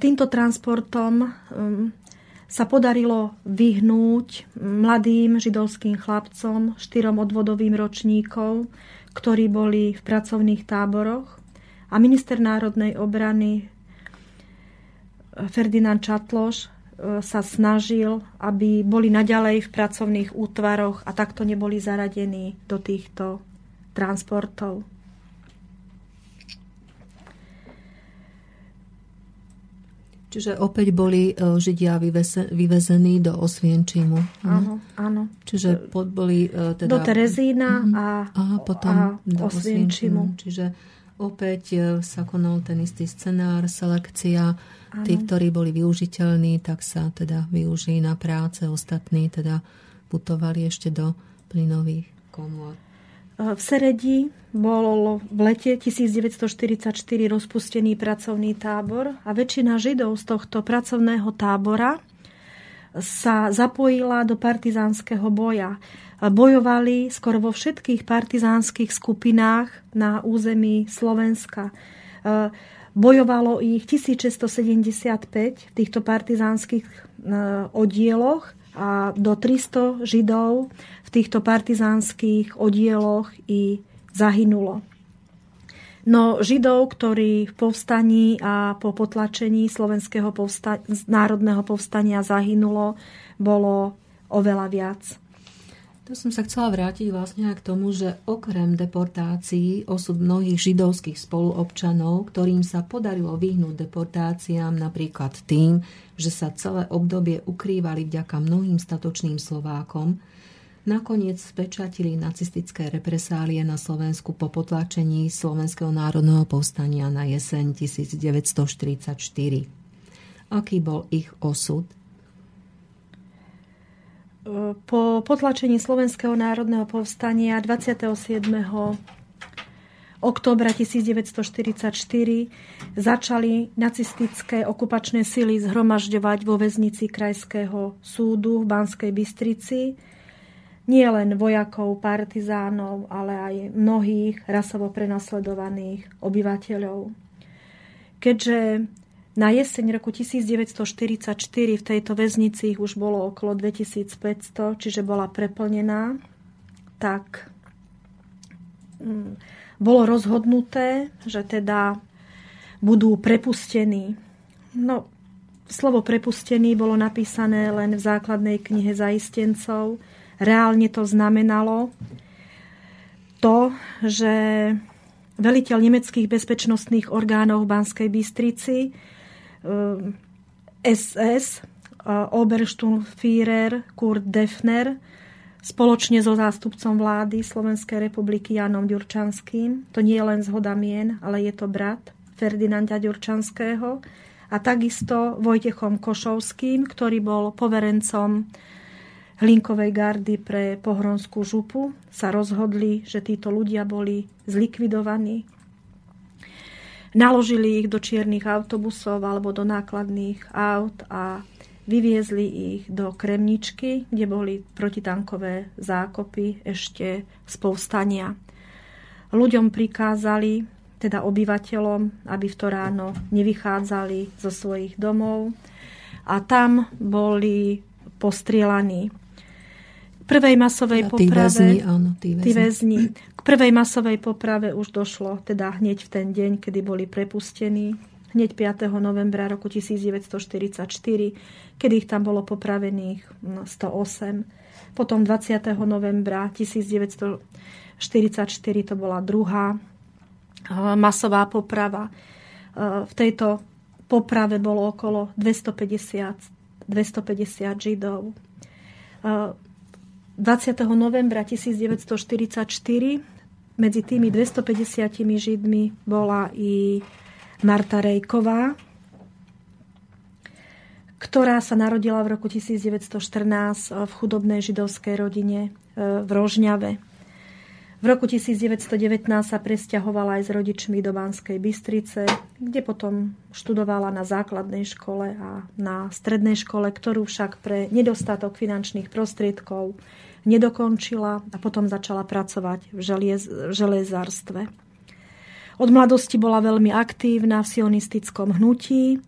týmto transportom sa podarilo vyhnúť mladým židovským chlapcom, štyrom odvodovým ročníkov, ktorí boli v pracovných táboroch a minister národnej obrany Ferdinand Čatloš e, sa snažil, aby boli naďalej v pracovných útvaroch a takto neboli zaradení do týchto transportov. Čiže opäť boli e, Židia vyvezení do Osvienčimu. Áno, áno. Čiže pod, boli e, teda... Do Terezína a, a potom a do Osvienčimu. Čiže opäť sa konal ten istý scenár, selekcia Ano. Tí, ktorí boli využiteľní, tak sa teda využili na práce, ostatní teda putovali ešte do plynových komôr. V Seredi bol v lete 1944 rozpustený pracovný tábor a väčšina Židov z tohto pracovného tábora sa zapojila do partizánskeho boja. Bojovali skoro vo všetkých partizánskych skupinách na území Slovenska. Bojovalo ich 1675 v týchto partizánskych e, oddieloch a do 300 Židov v týchto partizánskych oddieloch i zahynulo. No Židov, ktorí v povstaní a po potlačení slovenského povsta- národného povstania zahynulo, bolo oveľa viac. To som sa chcela vrátiť vlastne k tomu, že okrem deportácií osud mnohých židovských spoluobčanov, ktorým sa podarilo vyhnúť deportáciám napríklad tým, že sa celé obdobie ukrývali vďaka mnohým statočným Slovákom, nakoniec spečatili nacistické represálie na Slovensku po potlačení Slovenského národného povstania na jeseň 1944. Aký bol ich osud – po potlačení Slovenského národného povstania 27 októbra 1944 začali nacistické okupačné sily zhromažďovať vo väznici Krajského súdu v Banskej Bystrici nie len vojakov, partizánov, ale aj mnohých rasovo prenasledovaných obyvateľov. Keďže na jeseň roku 1944 v tejto väznici ich už bolo okolo 2500, čiže bola preplnená, tak mm, bolo rozhodnuté, že teda budú prepustení. No, slovo prepustený bolo napísané len v základnej knihe zaistencov. Reálne to znamenalo to, že veliteľ nemeckých bezpečnostných orgánov v Banskej Bystrici SS, eh, Obersturmführer Kurt Defner, spoločne so zástupcom vlády Slovenskej republiky Janom Ďurčanským. To nie je len zhoda mien, ale je to brat Ferdinanda Ďurčanského. A takisto Vojtechom Košovským, ktorý bol poverencom Hlinkovej gardy pre Pohronskú župu, sa rozhodli, že títo ľudia boli zlikvidovaní Naložili ich do čiernych autobusov alebo do nákladných aut a vyviezli ich do Kremničky, kde boli protitankové zákopy ešte z povstania. Ľuďom prikázali, teda obyvateľom, aby v to ráno nevychádzali zo svojich domov a tam boli postrielaní prvej masovej poprave... Tí väzni, áno, tí väzni. Tí väzni. K prvej masovej poprave už došlo, teda hneď v ten deň, kedy boli prepustení, hneď 5. novembra roku 1944, kedy ich tam bolo popravených 108. No, Potom 20. novembra 1944 to bola druhá masová poprava. V tejto poprave bolo okolo 250, 250 židov 20. novembra 1944 medzi tými 250 židmi bola i Marta Rejková, ktorá sa narodila v roku 1914 v chudobnej židovskej rodine e, v Rožňave. V roku 1919 sa presťahovala aj s rodičmi do Banskej Bystrice, kde potom študovala na základnej škole a na strednej škole, ktorú však pre nedostatok finančných prostriedkov nedokončila a potom začala pracovať v želiez, železárstve. Od mladosti bola veľmi aktívna v sionistickom hnutí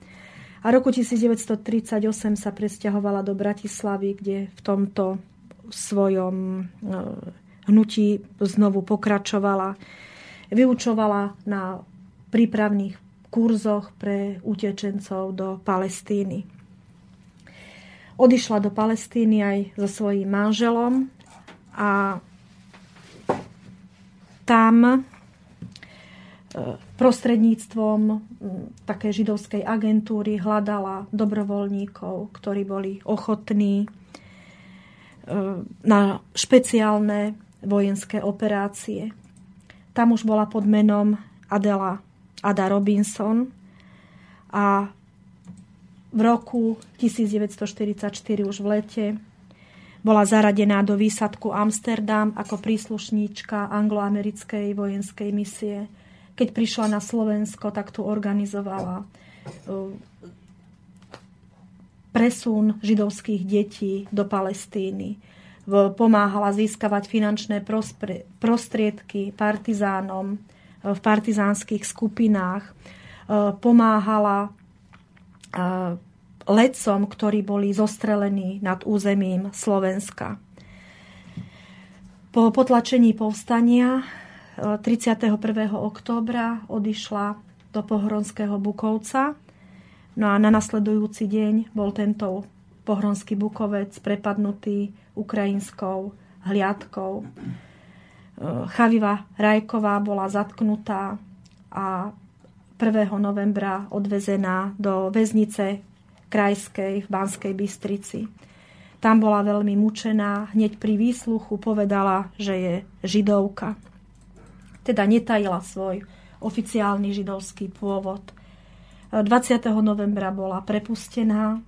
a roku 1938 sa presťahovala do Bratislavy, kde v tomto svojom hnutí znovu pokračovala. Vyučovala na prípravných kurzoch pre utečencov do Palestíny. Odišla do Palestíny aj so svojím manželom a tam e, prostredníctvom také židovskej agentúry hľadala dobrovoľníkov, ktorí boli ochotní e, na špeciálne vojenské operácie. Tam už bola pod menom Adela Ada Robinson a v roku 1944 už v lete bola zaradená do výsadku Amsterdam ako príslušníčka angloamerickej vojenskej misie. Keď prišla na Slovensko, tak tu organizovala uh, presun židovských detí do Palestíny pomáhala získavať finančné prostriedky partizánom e, v partizánskych skupinách, e, pomáhala e, lecom, ktorí boli zostrelení nad územím Slovenska. Po potlačení povstania 31. októbra odišla do Pohronského Bukovca. No a na nasledujúci deň bol tento Pohronský Bukovec prepadnutý ukrajinskou hliadkou. Chaviva Rajková bola zatknutá a 1. novembra odvezená do väznice krajskej v Banskej Bystrici. Tam bola veľmi mučená, hneď pri výsluchu povedala, že je židovka. Teda netajila svoj oficiálny židovský pôvod. 20. novembra bola prepustená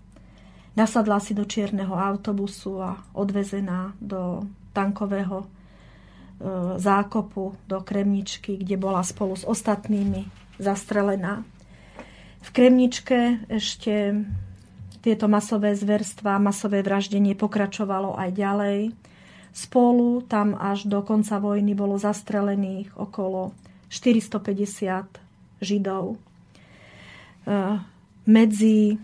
Nasadla si do čierneho autobusu a odvezená do tankového e, zákopu do Kremničky, kde bola spolu s ostatnými zastrelená. V Kremničke ešte tieto masové zverstva, masové vraždenie pokračovalo aj ďalej. Spolu tam až do konca vojny bolo zastrelených okolo 450 Židov. E, medzi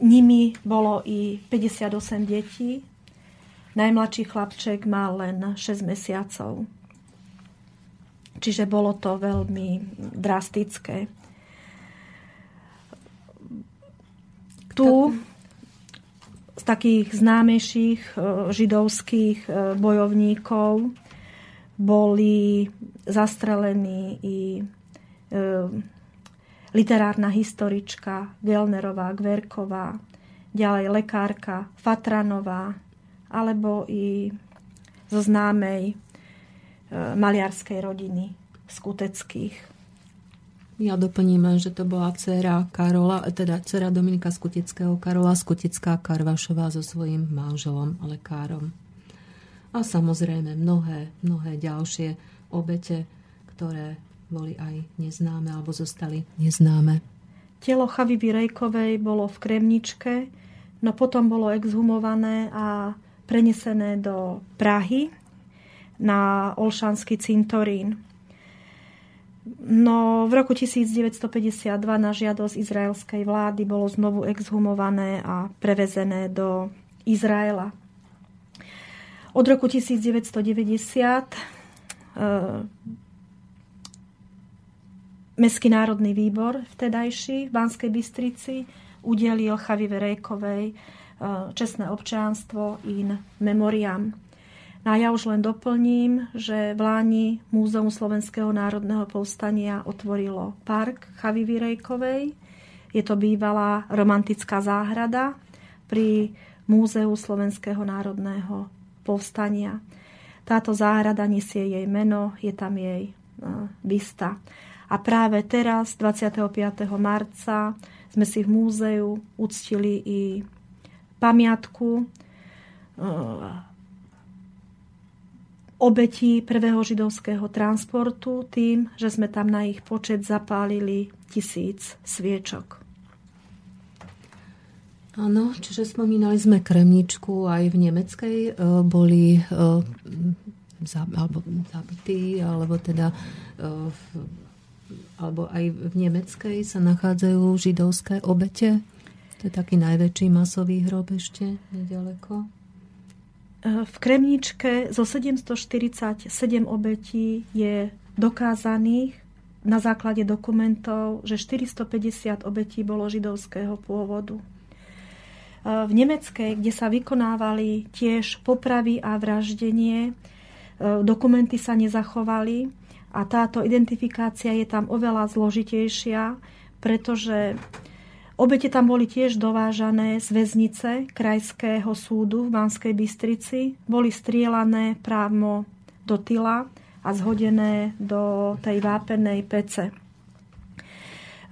nimi bolo i 58 detí. Najmladší chlapček mal len 6 mesiacov. Čiže bolo to veľmi drastické. Tu z takých známejších e, židovských e, bojovníkov boli zastrelení i e, literárna historička Gelnerová, Gverková, ďalej lekárka Fatranová, alebo i zo známej e, maliarskej rodiny Skuteckých. Ja doplním, že to bola dcera Karola, teda dcera Dominika Skutického, Karola Skutická Karvašová so svojím manželom, lekárom. A samozrejme mnohé, mnohé ďalšie obete, ktoré boli aj neznáme alebo zostali neznáme. Telo Chavivy Rejkovej bolo v Kremničke, no potom bolo exhumované a prenesené do Prahy na Olšanský cintorín. No v roku 1952 na žiadosť izraelskej vlády bolo znovu exhumované a prevezené do Izraela. Od roku 1990 Mestský národný výbor vtedajší v Banskej Bystrici udelil Chavive Rejkovej e, čestné občanstvo in memoriam. No a ja už len doplním, že v Láni Múzeum Slovenského národného povstania otvorilo park Chavivy Rejkovej. Je to bývalá romantická záhrada pri Múzeu Slovenského národného povstania. Táto záhrada nesie jej meno, je tam jej bysta. E, a práve teraz, 25. marca, sme si v múzeu uctili i pamiatku eh, obetí prvého židovského transportu tým, že sme tam na ich počet zapálili tisíc sviečok. Áno, čiže spomínali sme Kremničku, aj v Nemeckej e, boli e, alebo zabití, alebo teda e, alebo aj v Nemeckej sa nachádzajú židovské obete. To je taký najväčší masový hrob ešte nedaleko. V Kremničke zo 747 obetí je dokázaných na základe dokumentov, že 450 obetí bolo židovského pôvodu. V Nemeckej, kde sa vykonávali tiež popravy a vraždenie, dokumenty sa nezachovali a táto identifikácia je tam oveľa zložitejšia, pretože Obete tam boli tiež dovážané z väznice Krajského súdu v Banskej Bystrici. Boli strielané právo do tyla a zhodené do tej vápenej pece. E,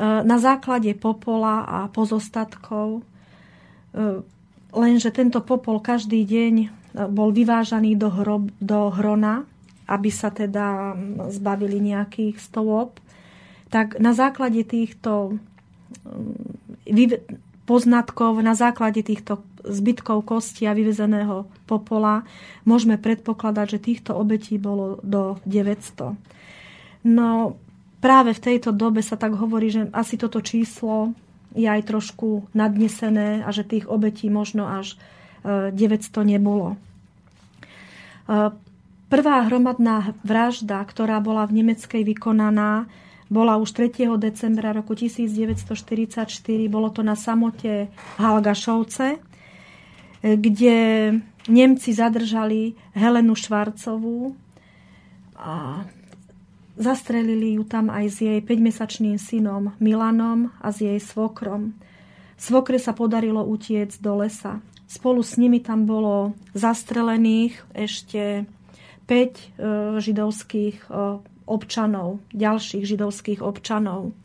na základe popola a pozostatkov, e, lenže tento popol každý deň e, bol vyvážaný do, hrob, do hrona, aby sa teda zbavili nejakých stôp, tak na základe týchto poznatkov na základe týchto zbytkov kosti a vyvezeného popola môžeme predpokladať, že týchto obetí bolo do 900. No práve v tejto dobe sa tak hovorí, že asi toto číslo je aj trošku nadnesené a že tých obetí možno až 900 e, nebolo. Prvá hromadná vražda, ktorá bola v Nemeckej vykonaná, bola už 3. decembra roku 1944. Bolo to na samote Halgašovce, kde Nemci zadržali Helenu Švarcovú a zastrelili ju tam aj s jej 5-mesačným synom Milanom a s jej svokrom. Svokre sa podarilo utiec do lesa. Spolu s nimi tam bolo zastrelených ešte 5 e, židovských e, občanov, ďalších židovských občanov.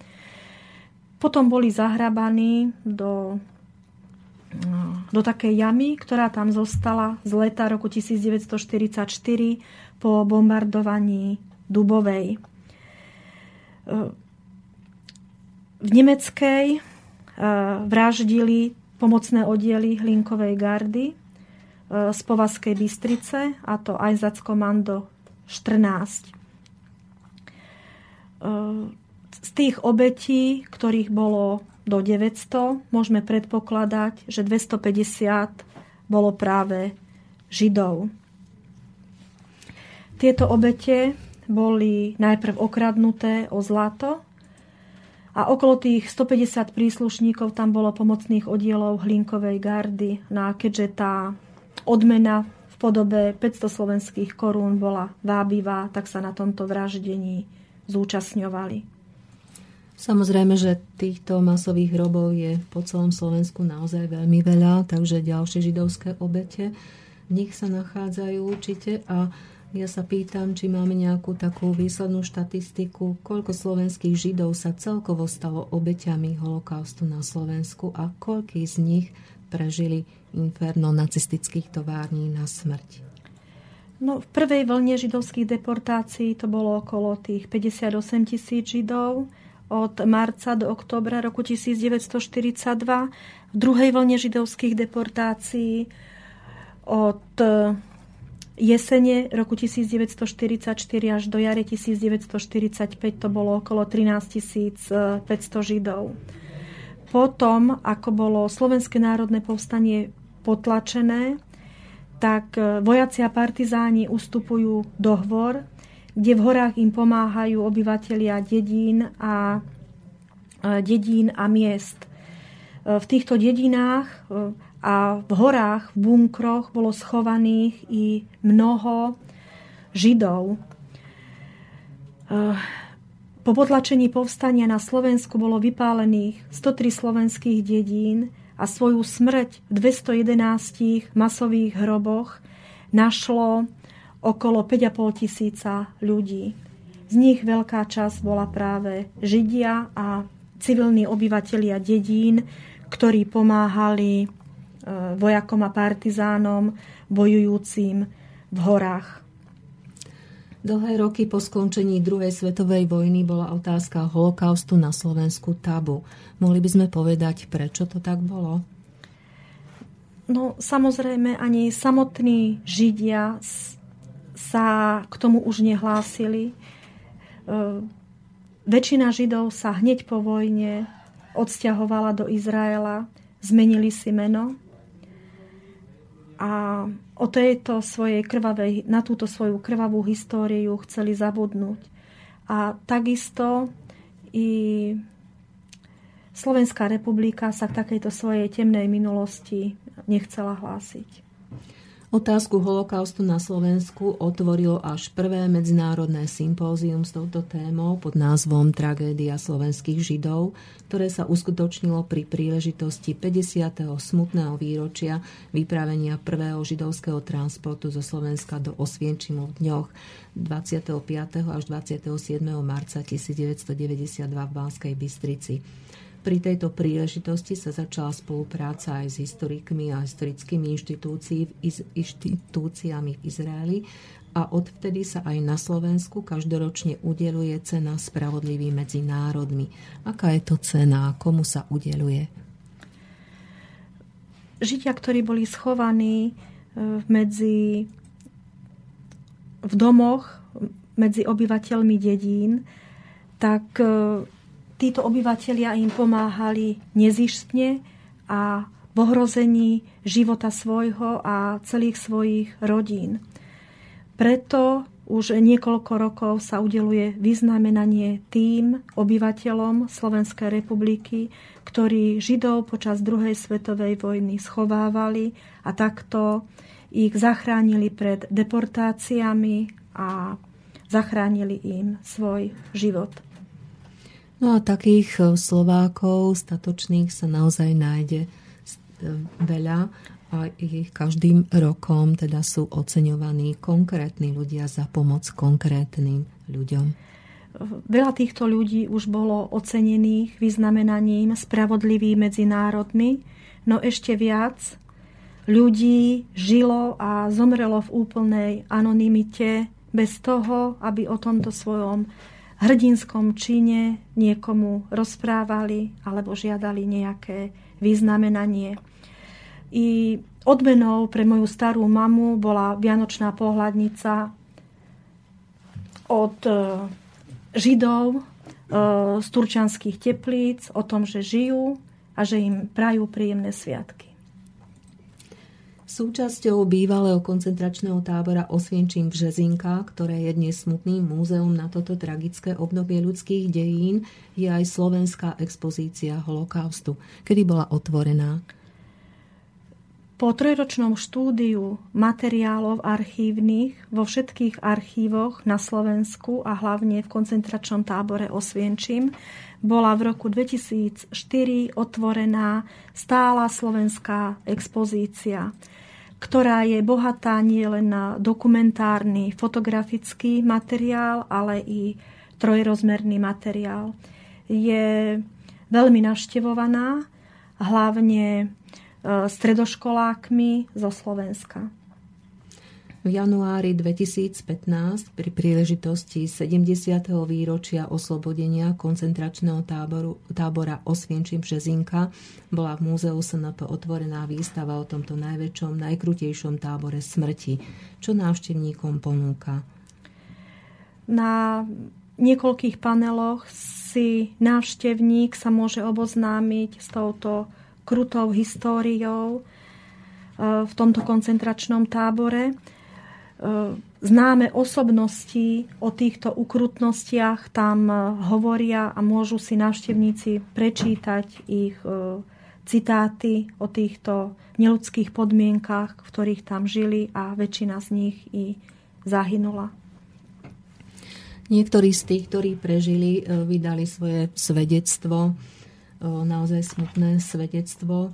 Potom boli zahrabaní do, do takej jamy, ktorá tam zostala z leta roku 1944 po bombardovaní Dubovej. V Nemeckej vraždili pomocné oddiely Hlinkovej gardy z Povazkej Bystrice, a to aj Komando 14 z tých obetí, ktorých bolo do 900, môžeme predpokladať, že 250 bolo práve Židov. Tieto obete boli najprv okradnuté o zlato a okolo tých 150 príslušníkov tam bolo pomocných oddielov Hlinkovej gardy. No a keďže tá odmena v podobe 500 slovenských korún bola vábivá, tak sa na tomto vraždení zúčastňovali. Samozrejme, že týchto masových hrobov je po celom Slovensku naozaj veľmi veľa, takže ďalšie židovské obete v nich sa nachádzajú určite a ja sa pýtam, či máme nejakú takú výslednú štatistiku, koľko slovenských židov sa celkovo stalo obeťami holokaustu na Slovensku a koľký z nich prežili inferno nacistických tovární na smrť. No, v prvej vlne židovských deportácií to bolo okolo tých 58 tisíc židov od marca do oktobra roku 1942. V druhej vlne židovských deportácií od e, jesene roku 1944 až do jare 1945 to bolo okolo 13 500 židov. Potom, ako bolo Slovenské národné povstanie potlačené, tak e, vojaci a partizáni ustupujú do hvor, kde v horách im pomáhajú obyvatelia dedín a, e, dedín a miest. E, v týchto dedinách a v horách, v bunkroch bolo schovaných i mnoho Židov. Po potlačení povstania na Slovensku bolo vypálených 103 slovenských dedín a svoju smrť v 211 masových hroboch našlo okolo 5,5 tisíca ľudí. Z nich veľká časť bola práve Židia a civilní obyvatelia dedín, ktorí pomáhali e, vojakom a partizánom bojujúcim v horách. Dlhé roky po skončení druhej svetovej vojny bola otázka holokaustu na Slovensku tabu. Mohli by sme povedať, prečo to tak bolo? No samozrejme ani samotní Židia sa k tomu už nehlásili. E, väčšina Židov sa hneď po vojne odsťahovala do Izraela, zmenili si meno a o tejto svojej krvavej, na túto svoju krvavú históriu chceli zabudnúť. A takisto i Slovenská republika sa k takejto svojej temnej minulosti nechcela hlásiť. Otázku holokaustu na Slovensku otvorilo až prvé medzinárodné sympózium s touto témou pod názvom Tragédia slovenských židov, ktoré sa uskutočnilo pri príležitosti 50. smutného výročia vypravenia prvého židovského transportu zo Slovenska do Osvienčimu v dňoch 25. až 27. marca 1992 v Banskej Bystrici. Pri tejto príležitosti sa začala spolupráca aj s historikmi a historickými inštitúciami v Izraeli a odvtedy sa aj na Slovensku každoročne udeluje cena Spravodlivý medzi národmi. Aká je to cena? Komu sa udeluje? Židia, ktorí boli schovaní e, medzi v domoch medzi obyvateľmi dedín, tak e, títo obyvateľia im pomáhali nezištne a v ohrození života svojho a celých svojich rodín. Preto už niekoľko rokov sa udeluje vyznamenanie tým obyvateľom Slovenskej republiky, ktorí Židov počas druhej svetovej vojny schovávali a takto ich zachránili pred deportáciami a zachránili im svoj život. No a takých e, Slovákov statočných sa naozaj nájde e, veľa a ich každým rokom teda sú oceňovaní konkrétni ľudia za pomoc konkrétnym ľuďom. Veľa týchto ľudí už bolo ocenených vyznamenaním spravodlivý medzi národmi, no ešte viac ľudí žilo a zomrelo v úplnej anonimite bez toho, aby o tomto svojom hrdinskom čine niekomu rozprávali alebo žiadali nejaké vyznamenanie. I odmenou pre moju starú mamu bola vianočná pohľadnica od e, Židov e, z turčanských teplíc o tom, že žijú a že im prajú príjemné sviatky. Súčasťou bývalého koncentračného tábora Osvienčím v Žezinka, ktoré je dnes smutným múzeum na toto tragické obdobie ľudských dejín, je aj slovenská expozícia holokaustu. Kedy bola otvorená? Po trojročnom štúdiu materiálov archívnych vo všetkých archívoch na Slovensku a hlavne v koncentračnom tábore Osvienčím bola v roku 2004 otvorená stála slovenská expozícia ktorá je bohatá nie len na dokumentárny fotografický materiál, ale i trojrozmerný materiál. Je veľmi naštevovaná, hlavne e, stredoškolákmi zo Slovenska v januári 2015 pri príležitosti 70. výročia oslobodenia koncentračného táboru, tábora Osvienčím Březinka bola v múzeu SNP otvorená výstava o tomto najväčšom, najkrutejšom tábore smrti. Čo návštevníkom ponúka? Na niekoľkých paneloch si návštevník sa môže oboznámiť s touto krutou históriou e, v tomto koncentračnom tábore známe osobnosti o týchto ukrutnostiach tam e, hovoria a môžu si návštevníci prečítať ich e, citáty o týchto neludských podmienkach, v ktorých tam žili a väčšina z nich i zahynula. Niektorí z tých, ktorí prežili, vydali svoje svedectvo, naozaj smutné svedectvo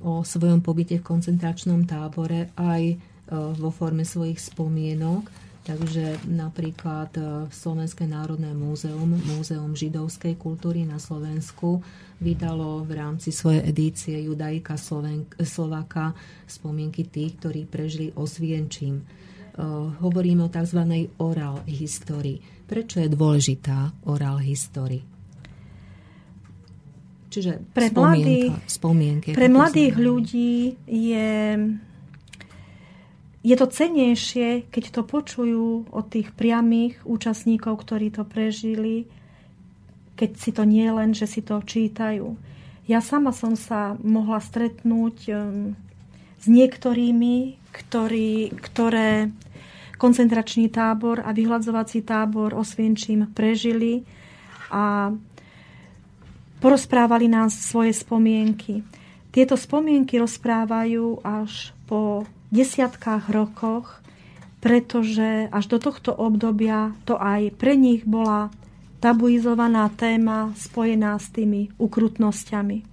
o svojom pobyte v koncentračnom tábore aj E, vo forme svojich spomienok. Takže napríklad e, Slovenské národné múzeum, Múzeum židovskej kultúry na Slovensku vydalo v rámci svojej edície Judaika Slovenk, Slovaka spomienky tých, ktorí prežili Osvienčím. hovoríme o tzv. oral histórii. Prečo je dôležitá oral histórii? Čiže pre mladých, spomienky. Pre mladých ľudí je, je to cenejšie, keď to počujú od tých priamých účastníkov, ktorí to prežili, keď si to nie len, že si to čítajú. Ja sama som sa mohla stretnúť um, s niektorými, ktorí, ktoré koncentračný tábor a vyhľadzovací tábor Osvienčím prežili a porozprávali nám svoje spomienky. Tieto spomienky rozprávajú až po desiatkách rokoch, pretože až do tohto obdobia to aj pre nich bola tabuizovaná téma spojená s tými ukrutnosťami,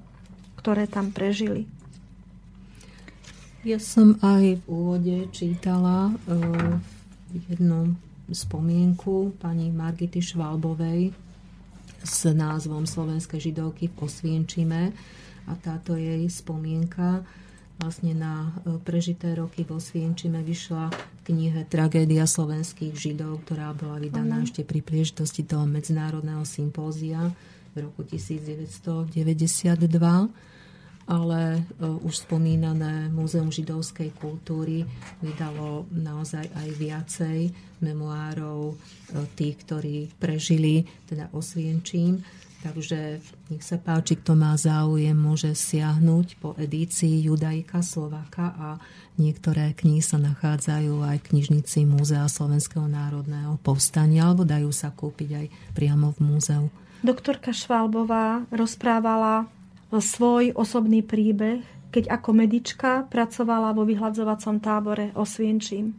ktoré tam prežili. Ja som aj v úvode čítala uh, jednu spomienku pani Margity Švalbovej, s názvom Slovenské židovky v Osvienčime a táto jej spomienka vlastne na e, prežité roky v Osvienčime vyšla v knihe Tragédia slovenských židov, ktorá bola vydaná ešte pri príležitosti toho medzinárodného sympózia v roku 1992 ale uh, už spomínané Múzeum židovskej kultúry vydalo naozaj aj viacej memoárov uh, tých, ktorí prežili teda osvienčím. Takže nech sa páči, kto má záujem, môže siahnuť po edícii Judajka Slovaka a niektoré knihy sa nachádzajú aj v knižnici Múzea Slovenského národného povstania alebo dajú sa kúpiť aj priamo v múzeu. Doktorka Švalbová rozprávala svoj osobný príbeh, keď ako medička pracovala vo vyhľadzovacom tábore Osvienčím.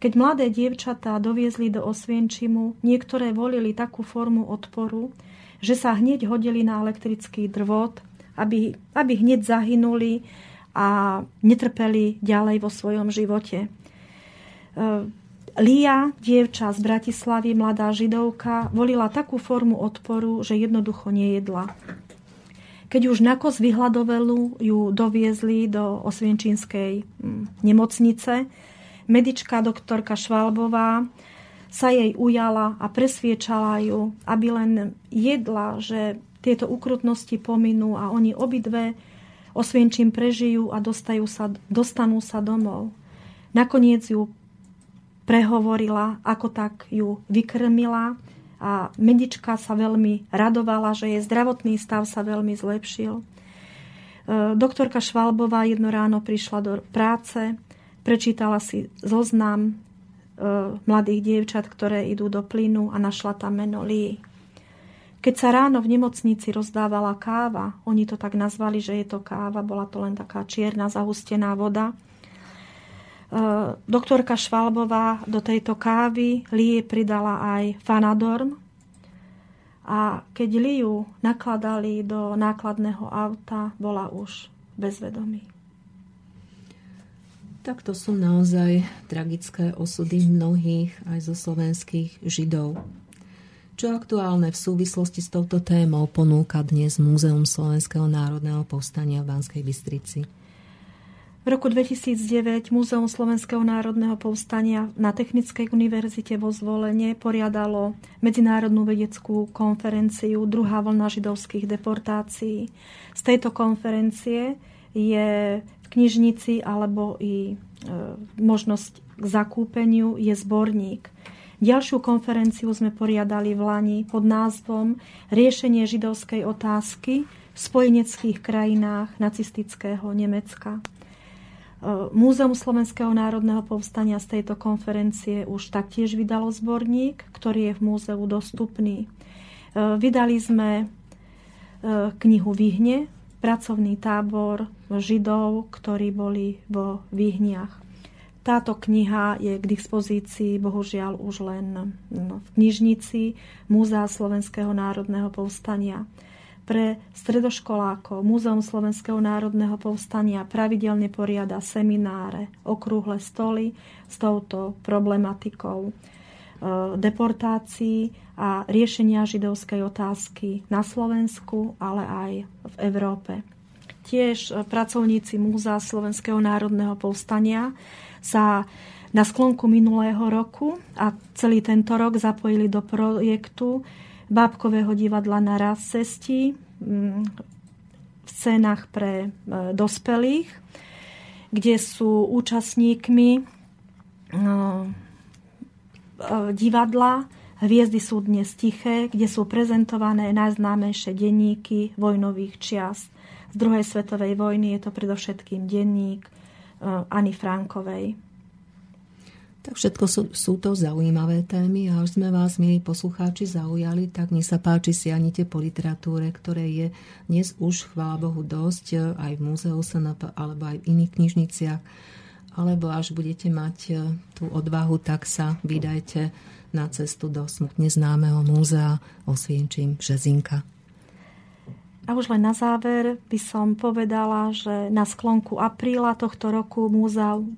Keď mladé dievčatá doviezli do Osvienčimu, niektoré volili takú formu odporu, že sa hneď hodili na elektrický drvot, aby, aby hneď zahynuli a netrpeli ďalej vo svojom živote. E, Lia, dievča z Bratislavy, mladá židovka, volila takú formu odporu, že jednoducho nejedla. Keď už na kos vyhľadovelu ju doviezli do Osvienčínskej mm, nemocnice, medička doktorka Švalbová sa jej ujala a presviečala ju, aby len jedla, že tieto ukrutnosti pominú a oni obidve Osvienčím prežijú a dostajú sa, dostanú sa domov. Nakoniec ju prehovorila, ako tak ju vykrmila a medička sa veľmi radovala, že jej zdravotný stav sa veľmi zlepšil. E, doktorka Švalbová jedno ráno prišla do práce, prečítala si zoznam mladých dievčat, ktoré idú do plynu a našla tam meno Lee. Keď sa ráno v nemocnici rozdávala káva, oni to tak nazvali, že je to káva, bola to len taká čierna zahustená voda, Eh, doktorka Švalbová do tejto kávy Lie pridala aj Fanadorm a keď Liu nakladali do nákladného auta, bola už bezvedomí. Tak to sú naozaj tragické osudy mnohých aj zo slovenských židov. Čo aktuálne v súvislosti s touto témou ponúka dnes Múzeum Slovenského národného povstania v Banskej Bystrici? V roku 2009 Múzeum Slovenského národného povstania na Technickej univerzite vo Zvolenie poriadalo medzinárodnú vedeckú konferenciu Druhá vlna židovských deportácií. Z tejto konferencie je knižnici alebo i e, možnosť k zakúpeniu je zborník. Ďalšiu konferenciu sme poriadali v Lani pod názvom Riešenie židovskej otázky v spojeneckých krajinách nacistického Nemecka. Múzeum Slovenského národného povstania z tejto konferencie už taktiež vydalo zborník, ktorý je v múzeu dostupný. E, vydali sme e, knihu Vyhne, pracovný tábor Židov, ktorí boli vo Vyhniach. Táto kniha je k dispozícii bohužiaľ už len no, v knižnici Múzea Slovenského národného povstania pre stredoškolákov Múzeum Slovenského národného povstania pravidelne poriada semináre, okrúhle stoly s touto problematikou e, deportácií a riešenia židovskej otázky na Slovensku, ale aj v Európe. Tiež e, pracovníci Múzea Slovenského národného povstania sa Na sklonku minulého roku a celý tento rok zapojili do projektu Bábkového divadla na raz cesti mm, v scénach pre e, dospelých, kde sú účastníkmi no, e, divadla Hviezdy sú dnes tiché, kde sú prezentované najznámejšie denníky vojnových čias. Z druhej svetovej vojny je to predovšetkým denník e, Ani Frankovej. Tak všetko sú, sú to zaujímavé témy a až sme vás, milí poslucháči, zaujali, tak nech sa páči siahnite po literatúre, ktoré je dnes už, chvála Bohu, dosť e, aj v múzeu SNP alebo aj v iných knižniciach. Alebo až budete mať e, tú odvahu, tak sa vydajte na cestu do smutne známeho múzea Osvienčím Žezinka. A už len na záver by som povedala, že na sklonku apríla tohto roku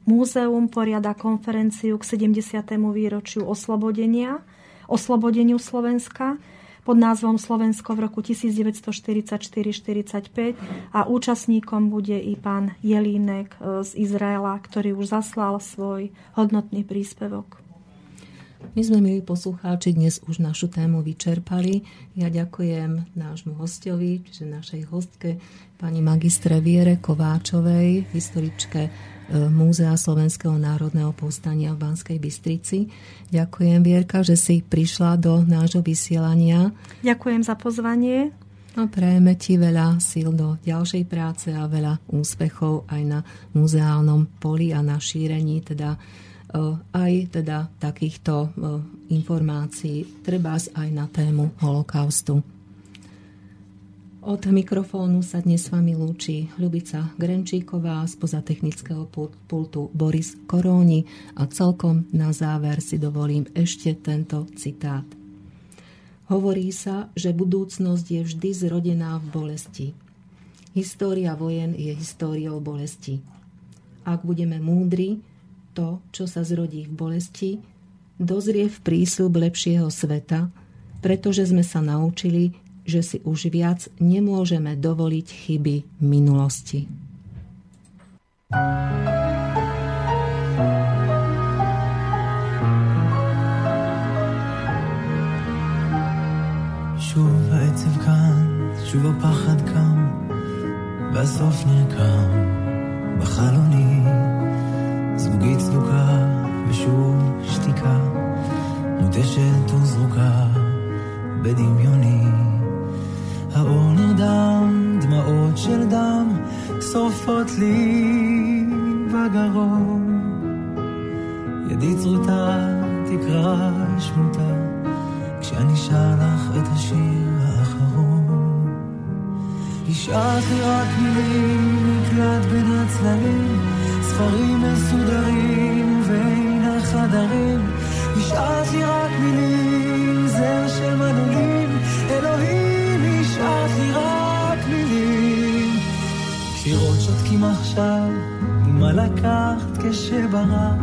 múzeum, poriada konferenciu k 70. výročiu oslobodenia, oslobodeniu Slovenska pod názvom Slovensko v roku 1944-45 a účastníkom bude i pán Jelínek e, z Izraela, ktorý už zaslal svoj hodnotný príspevok. My sme, milí poslucháči, dnes už našu tému vyčerpali. Ja ďakujem nášmu hostovi, čiže našej hostke, pani magistre Viere Kováčovej, historičke e, Múzea Slovenského národného povstania v Banskej Bystrici. Ďakujem, Vierka, že si prišla do nášho vysielania. Ďakujem za pozvanie. A prejeme ti veľa síl do ďalšej práce a veľa úspechov aj na muzeálnom poli a na šírení teda aj teda takýchto eh, informácií, treba aj na tému holokaustu. Od mikrofónu sa dnes s vami lúči Ľubica Grenčíková, spoza technického pultu Boris Koróni a celkom na záver si dovolím ešte tento citát. Hovorí sa, že budúcnosť je vždy zrodená v bolesti. História vojen je históriou bolesti. Ak budeme múdri, to, čo sa zrodí v bolesti, dozrie v prísľub lepšieho sveta, pretože sme sa naučili, že si už viac nemôžeme dovoliť chyby minulosti. שוב העצב כאן, שוב הפחד קם, והסוף נרקם בחלונים. זוגית צדוקה ושוב שתיקה, מותשת וזרוקה בדמיוני. האור נרדם, דמעות של דם, שורפות לי בגרון. ידי צרוטה תקרא שמותה, כשאני שר לך את השיר האחרון. השארת לי רק מילים, נקלט בין הצללים. ספרים מסודרים בין החדרים השארת רק מילים, זר של מנעולים אלוהים, השארת רק מילים קירות שותקים עכשיו, מה לקחת כשברחת?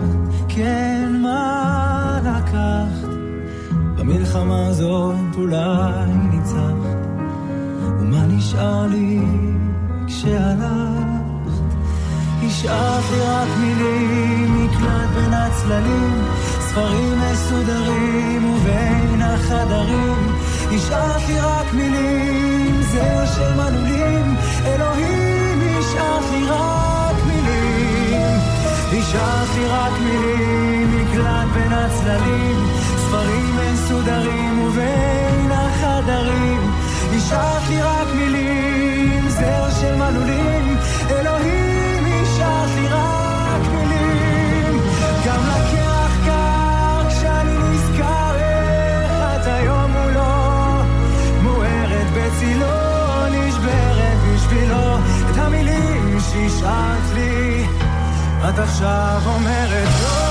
כן, מה לקחת? במלחמה הזאת אולי ניצחת ומה נשאר לי כשהלכת? השארת לי רק מילים, מקלט בין הצללים, ספרים מסודרים ובין החדרים. השארת לי רק מילים, זר של מנעולים, אלוהים, השארת לי רק מילים. השארת לי רק מילים, מקלט בין הצללים, ספרים מסודרים ובין החדרים. השארת לי רק מילים, זר של מנעולים, שהשארת לי. את עכשיו אומרת לא